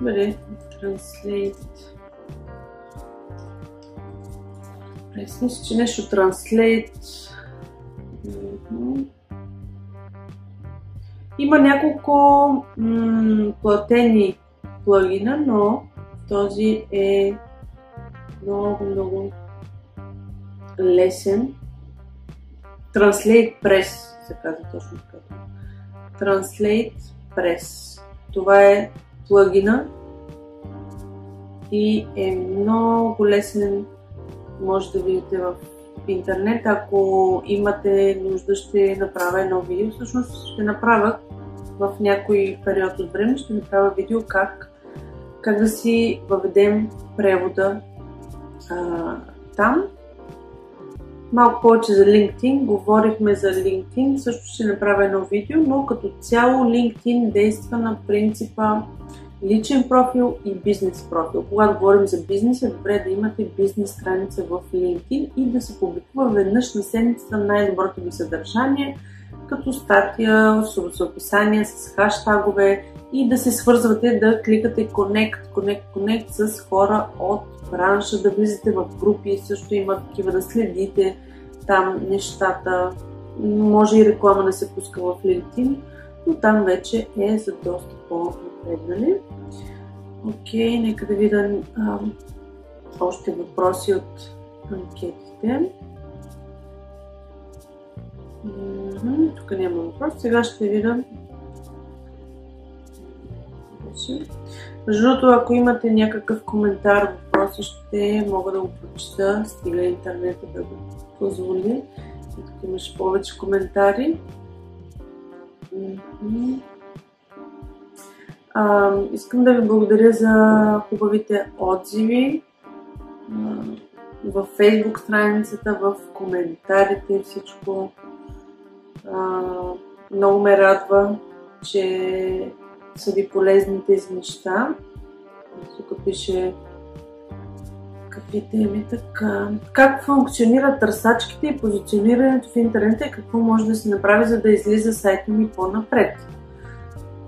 Бъде Translate. През мисля, че нещо Translate. Има няколко платени плагина, но този е много, много лесен. Translate Press се казва точно така. Translate Press. Това е плагина и е много лесен. Може да видите в интернет. Ако имате нужда, ще направя едно видео. Всъщност ще направя в някой период от време, ще направя видео как, как да си въведем превода а, там. Малко повече за LinkedIn. Говорихме за LinkedIn. Също ще направя едно видео, но като цяло LinkedIn действа на принципа личен профил и бизнес профил. Когато говорим за бизнес, е добре да имате бизнес страница в LinkedIn и да се публикува веднъж на седмицата най-доброто ви съдържание, като статия, с описание, с хаштагове и да се свързвате, да кликате Connect, Connect, Connect с хора от бранша, да влизате в групи, също има такива да следите там нещата. Може и реклама да се пуска в LinkedIn, но там вече е за доста по-напреднали. Окей, нека да видя още въпроси от анкетите. тук няма въпрос. Сега ще видя. Между другото, ако имате някакъв коментар, въпроси, ще мога да го прочита, стига интернета да го позволи. Тук имаш повече коментари. А, искам да ви благодаря за хубавите отзиви във фейсбук страницата, в коментарите, всичко. А, много ме радва, че са ви полезни тези неща. Тук пише какви теми така. Как функционират търсачките и позиционирането в интернет и какво може да се направи, за да излиза сайта ми по-напред.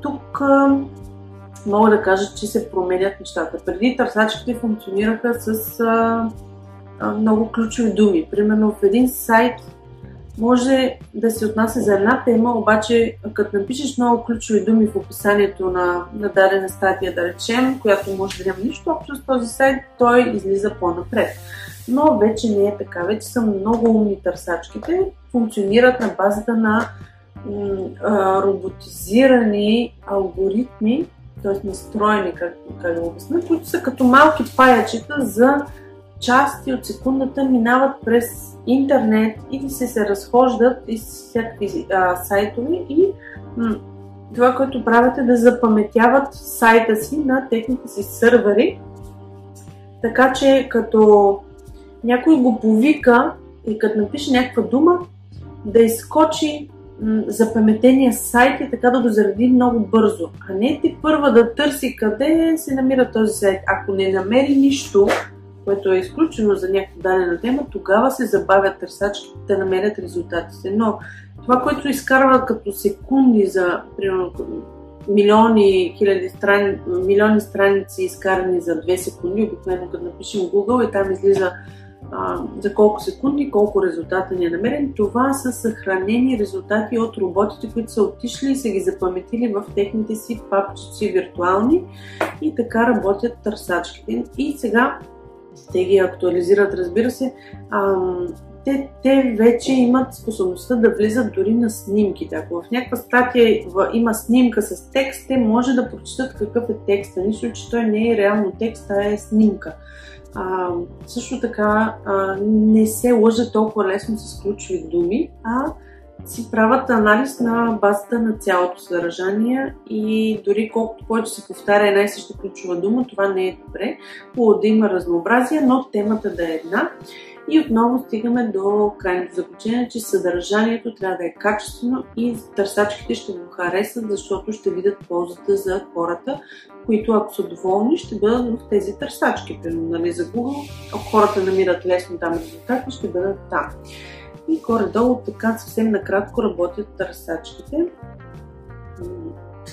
Тук мога да кажа, че се променят нещата. Преди търсачките функционираха с а, а, много ключови думи. Примерно в един сайт може да се отнася за една тема, обаче като напишеш много ключови думи в описанието на, на дадена статия, да речем, която може да няма нищо общо с този сайт, той излиза по-напред. Но вече не е така. Вече са много умни търсачките, функционират на базата на м- роботизирани алгоритми, т.е. настроени, как, как да обясня, които са като малки паячета за части от секундата минават през интернет и се, се разхождат из всякакви а, сайтове и м- това, което правят е да запаметяват сайта си на техните си сървъри, така че като някой го повика и като напише някаква дума, да изскочи запаметения сайт и така да го заради много бързо. А не ти първа да търси къде се намира този сайт. Ако не намери нищо, което е изключено за някаква дадена тема, тогава се забавят търсачките да намерят резултатите. Но това, което изкарва като секунди за примерно, милиони, хиляди страни, милиони страници изкарани за 2 секунди, обикновено като напишем Google и там излиза а, за колко секунди, колко резултата ни е намерен. Това са съхранени резултати от роботите, които са отишли и са ги запаметили в техните си папчици виртуални и така работят търсачките. И сега те ги актуализират, разбира се. А, те, те вече имат способността да влизат дори на снимките. Ако в някаква статия има снимка с текст, те може да прочитат какъв е текста. Нищо, че той не е реално текст, а е снимка. А, също така а, не се лъжа толкова лесно с ключови думи, а си правят анализ на базата на цялото съдържание и дори колкото повече се повтаря една и съща ключова дума, това не е добре. Хубаво да има разнообразие, но темата да е една. И отново стигаме до крайното заключение, че съдържанието трябва да е качествено и търсачките ще го харесат, защото ще видят ползата за хората, които ако са доволни, ще бъдат в тези търсачки. Примерно, нали, за Google, ако хората намират лесно там резултати, ще бъдат там. И горе-долу така съвсем накратко работят търсачките.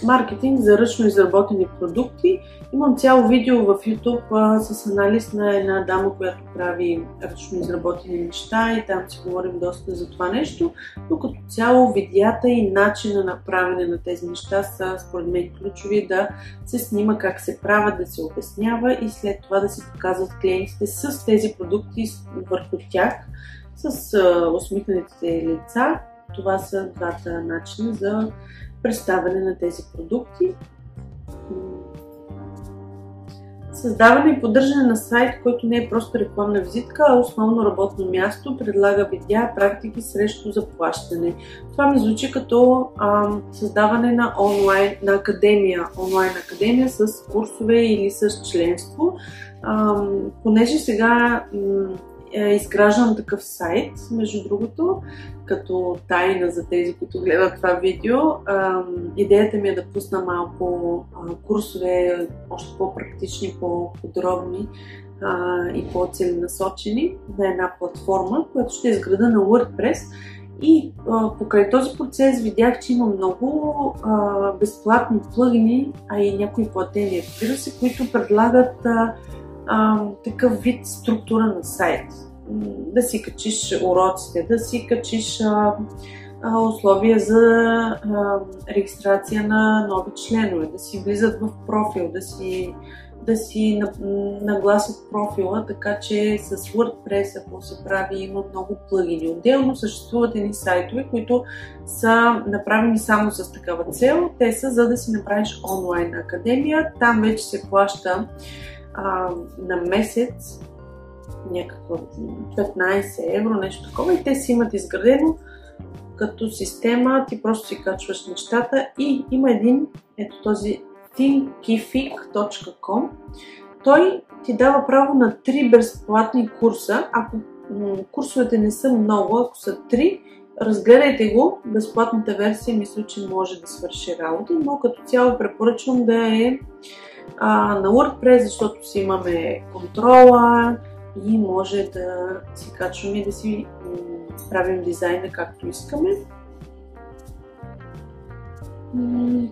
Маркетинг за ръчно изработени продукти. Имам цяло видео в YouTube с анализ на една дама, която прави ръчно изработени неща и там си говорим доста за това нещо, но като цяло видеята и начина на правене на тези неща са според мен ключови да се снима как се правят, да се обяснява и след това да се показват клиентите с тези продукти върху тях, с а, усмихнатите лица. Това са двата начина за представяне на тези продукти. Създаване и поддържане на сайт, който не е просто рекламна визитка, а основно работно място, предлага видеа, практики срещу заплащане. Това ми звучи като а, създаване на онлайн, на академия, онлайн академия с курсове или с членство. А, понеже сега м- е изграждан такъв сайт, между другото, като тайна за тези, които гледат това видео. идеята ми е да пусна малко курсове, още по-практични, по-подробни и по-целенасочени на една платформа, която ще изграда на WordPress. И а, покрай този процес видях, че има много а, безплатни плагини, а и някои платени, разбира се, които предлагат а, такъв вид структура на сайт да си качиш уроците, да си качиш а, а, условия за а, регистрация на нови членове, да си влизат в профил, да си, да си нагласят профила, така че с WordPress, ако се прави, има много плагини. Отделно съществуват едни сайтове, които са направени само с такава цел. Те са за да си направиш онлайн академия. Там вече се плаща а, на месец някаква 15 евро, нещо такова и те си имат изградено като система, ти просто си качваш нещата и има един, ето този thinkific.com той ти дава право на 3 безплатни курса. Ако курсовете не са много, ако са 3, разгледайте го. Безплатната версия мисля, че може да свърши работа, но като цяло препоръчвам да е а, на WordPress, защото си имаме контрола, и може да си качваме и да си правим дизайна както искаме.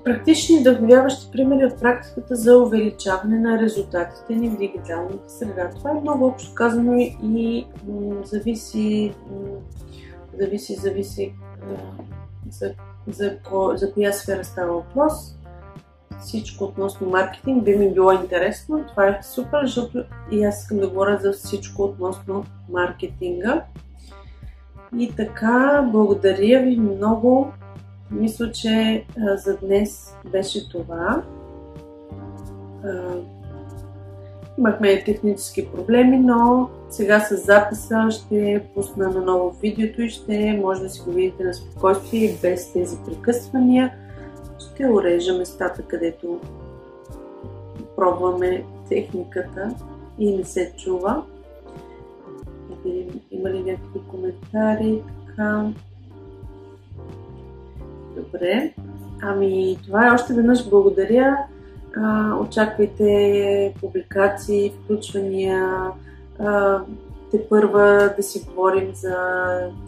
Практични вдъхновяващи примери от практиката за увеличаване на резултатите ни в дигиталната среда. Това е много общо казано и зависи зависи, зависи за, за, за коя сфера става въпрос. Всичко относно маркетинг би ми било интересно. Това е супер, защото и аз искам да говоря за всичко относно маркетинга. И така, благодаря ви много. Мисля, че за днес беше това. А, имахме технически проблеми, но сега с записа ще пусна на ново видеото и ще може да си го видите на спокойствие без тези прекъсвания. Ще урежа местата, където пробваме техниката и не се чува. Има ли някакви коментари. Така. Добре. Ами това е още веднъж благодаря. А, очаквайте публикации, включвания, а, те първа да си говорим за,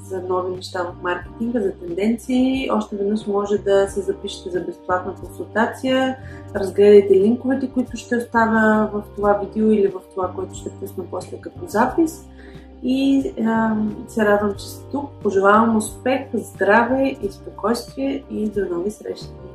за нови неща в маркетинга, за тенденции. Още веднъж може да се запишете за безплатна консултация. Разгледайте линковете, които ще оставя в това видео или в това, което ще пусна после като запис. И а, се радвам, че сте тук. Пожелавам успех, здраве и спокойствие и до нови срещи!